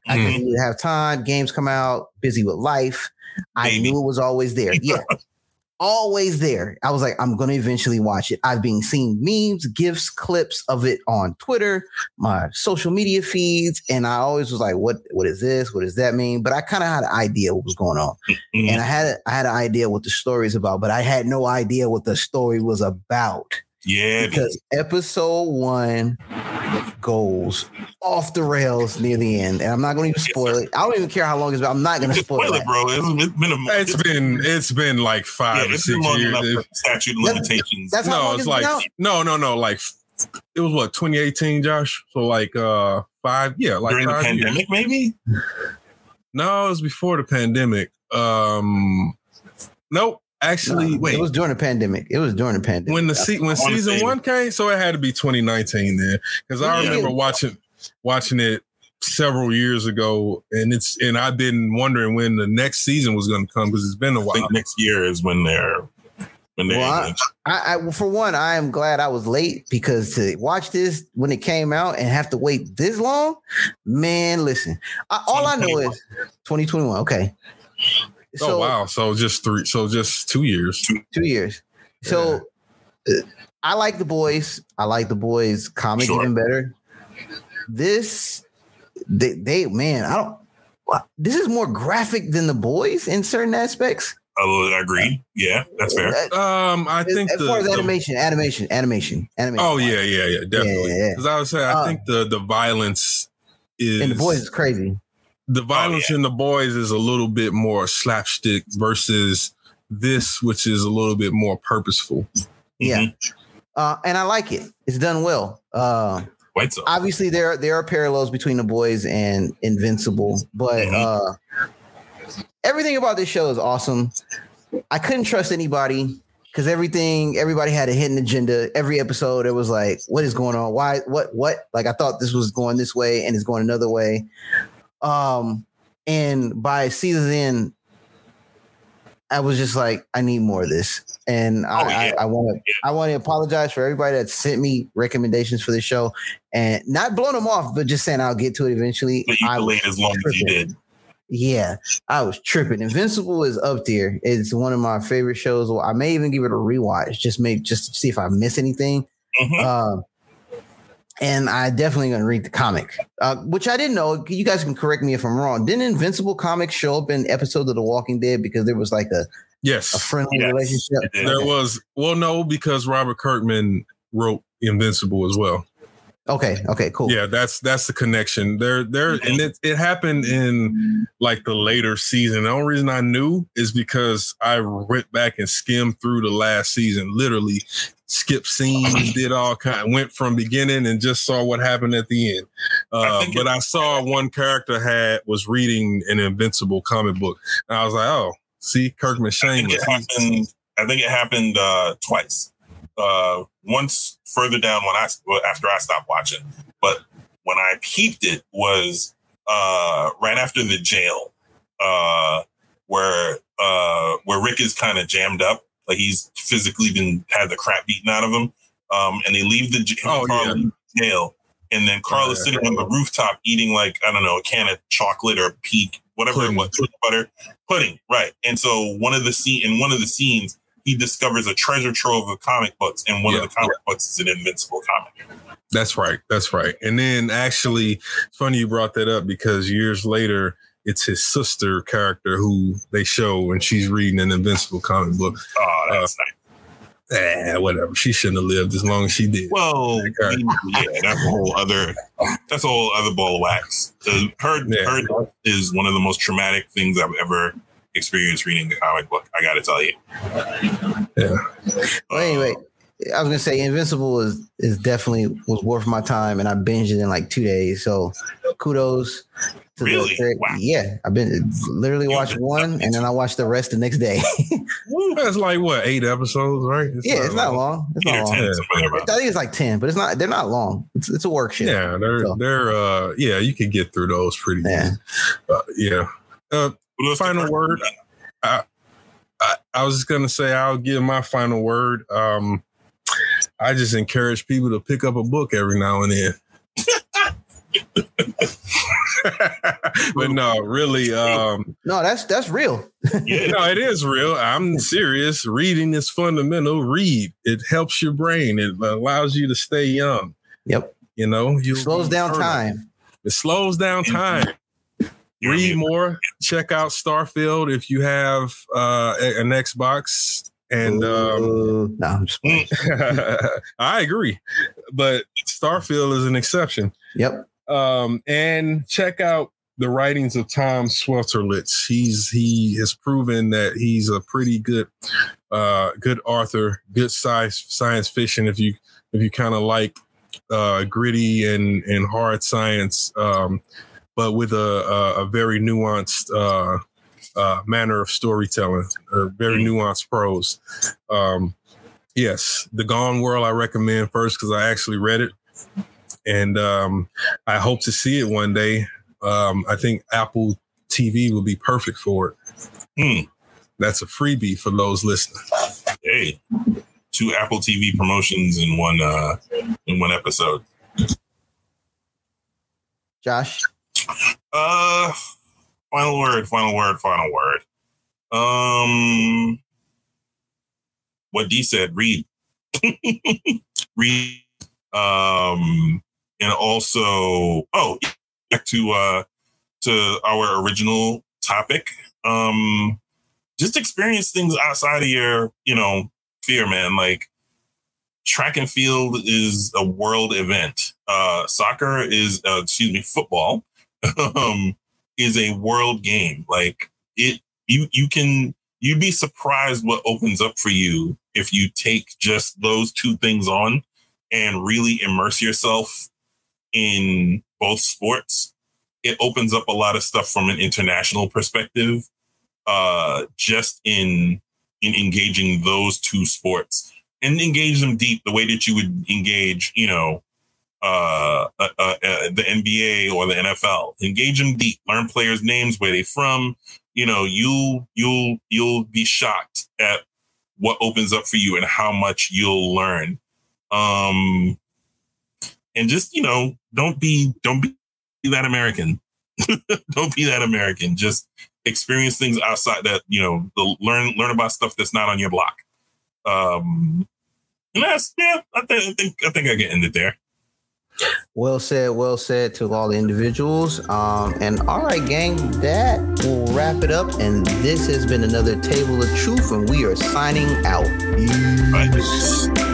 I Mhm. didn't have time. Games come out, busy with life. I knew it was always there. Yeah. *laughs* always there. I was like, I'm gonna eventually watch it. I've been seeing memes, gifs, clips of it on Twitter, my social media feeds, and I always was like, "What? What is this? What does that mean?" But I kind of had an idea what was going on, Mhm. and I had I had an idea what the story is about, but I had no idea what the story was about Yeah, because episode one goes off the rails near the end, and I'm not going to even spoil it. I don't even care how long it's been. I'm not going to spoil spoil it. it, bro. It's, it's been a It's been it's been like five yeah, or six long years. for statute of limitations. That's how no, it's it's like no, no, no. Like it was what 2018, Josh. So like uh five, yeah, like During the five years. pandemic, maybe? No, it was before the pandemic. Um, nope. Actually, No, wait. it was during the pandemic. It was during the pandemic. when the se- when season say- one came, so it had to be 2019 then, because I Yeah. remember watching watching it several years ago, and it's and I've been wondering when the next season was going to come because it's been a while. think next year is when they're when they're Well, I, I, for one, I am glad I was late because to watch this when it came out and have to wait this long, man. Listen, I, all I know is 2021. Okay, so oh wow! So just three, so just two years. two years. So uh, I like the boys. I like the boys comic Sure. even better. This, they, they, man, I don't. This is more graphic than the boys in certain aspects. I agree. Yeah, that's fair. Uh, Um, I think as the, far as the- animation, animation, animation, animation. oh yeah, yeah, yeah, definitely. Yeah, yeah, yeah. Because I would say I Uh, think the the violence is and the boys is crazy. The violence in the boys is a little bit more slapstick versus this, which is a little bit more purposeful. Yeah. Mhm. Uh, and I like it. It's done well. Uh, Quite so. obviously, there there are parallels between the boys and Invincible, but Mhm. uh, everything about this show is awesome. I couldn't trust anybody because everything everybody had a hidden agenda. Every episode, it was like, "What is going on? Why? What? What?" Like I thought this was going this way, and it's going another way. Um, and by season end, I was just like, I need more of this, and I, Oh, yeah. I, I want to, I want to apologize for everybody that sent me recommendations for the show, and not blowing them off, but just saying I'll get to it eventually. But you I delayed as long as you did. Yeah, I was tripping. Invincible is up there. It's one of my favorite shows. I may even give it a rewatch, just make just to see if I miss anything. Mhm. Uh, and I definitely gonna read the comic, uh, which I didn't know. You guys can correct me if I'm wrong. Didn't Invincible comics show up in episodes of The Walking Dead because there was like a, yes a friendly Yes. relationship? It did. there was. Well, no, because Robert Kirkman wrote Invincible as well. Okay, okay, cool. Yeah, that's that's the connection. There, there, and it it happened in like the later season. The only reason I knew is because I went back and skimmed through the last season, literally skipped scenes, did all kind, went from beginning and just saw what happened at the end. Uh, think but it- I saw one character had was reading an Invincible comic book, and I was like, oh, see, Kirkman I think it happened. I think it happened uh, twice. Uh, once further down when I after I stopped watching, but when I peeped it was uh, right after the jail, uh, where uh, where Rick is kind of jammed up, like he's physically been had the crap beaten out of him, um, and they leave the Oh, yeah. jail, and then Carl is sitting on the rooftop eating like I don't know a can of chocolate or peak whatever Pudding. it was butter pudding, right? And so one of the scene in one of the scenes, he discovers a treasure trove of comic books, and one Yeah. of the comic books is an Invincible comic. That's right. That's right. And then actually, it's funny you brought that up because years later, it's his sister character who they show and she's reading an Invincible comic book. Oh, that's nice. Eh, whatever. She shouldn't have lived as long as she did. Well. Yeah, that's a whole other that's a whole other ball of wax. Uh, her Yeah. her death is one of the most traumatic things I've ever experienced reading the comic book. I got to tell you. Yeah. Well, anyway, I was gonna say Invincible is is definitely was worth my time, and I binged it in like two days. So kudos. To Really? The, Wow. Yeah, I've been literally You watched one, and then I watched the rest the next day. *laughs* That's like what eight episodes, right? yeah, it's not long. It's not long. ten, Yeah. I think it's like ten, but it's not. They're not long. It's it's a work shit. Yeah, they're So- they're uh yeah, you can get through those pretty Yeah. Uh, yeah. Uh, Kudos to final Kirk. word. I, I was just gonna say I'll give my final word. Um, I just encourage people to pick up a book every now and then. *laughs* but no, really, um, No, that's that's real. Yeah, no, it is real. I'm serious. Reading is fundamental. Read. It helps your brain. It allows you to stay young. Yep. You know, you Slows down time. It slows down time. You're read muted. more. Check out Starfield if you have uh, an Xbox. And um, Ooh. no, I'm just. *laughs* I agree, but Starfield is an exception. Yep. Um, and check out the writings of Tom Sweterlitsch. He's he has proven that he's a pretty good, uh, good author, good science science fiction. If you if you kind of like uh, gritty and and hard science, um, but with a a, a very nuanced uh, uh, manner of storytelling, a very nuanced prose. Um, yes, The Gone World I recommend first because I actually read it, and um, I hope to see it one day. Um, I think Apple TV will be perfect for it. Hmm. That's a freebie for those listening. Hey, two Apple TV promotions in one uh in one episode. Josh. Uh, final word, final word, final word. Um, what D said. Read, *laughs* read. Um, and also, oh, back to uh to our original topic. Um, just experience things outside of your, you know, fear, man. Like track and field is a world event. Uh, soccer is, uh, excuse me, football *laughs* um, is a world game. Like it, you you can you'd be surprised what opens up for you if you take just those two things on and really immerse yourself in both sports. It opens up a lot of stuff from an international perspective. Uh, just in in engaging those two sports and engage them deep the way that you would engage, you know, uh, uh, uh, uh, the NBA or the NFL. Engage them deep. Learn players' names, where they from. You know, you you'll you'll be shocked at what opens up for you and how much you'll learn. Um, and just you know, don't be don't be that American. *laughs* don't be that American. Just experience things outside that you know. The, learn learn about stuff that's not on your block. Um, and that's yeah. I think I think I think I can end it there. Well said, well said to all the individuals. Um, and all right, gang, that will wrap it up. And this has been another Table of Truth, and we are signing out. Peace.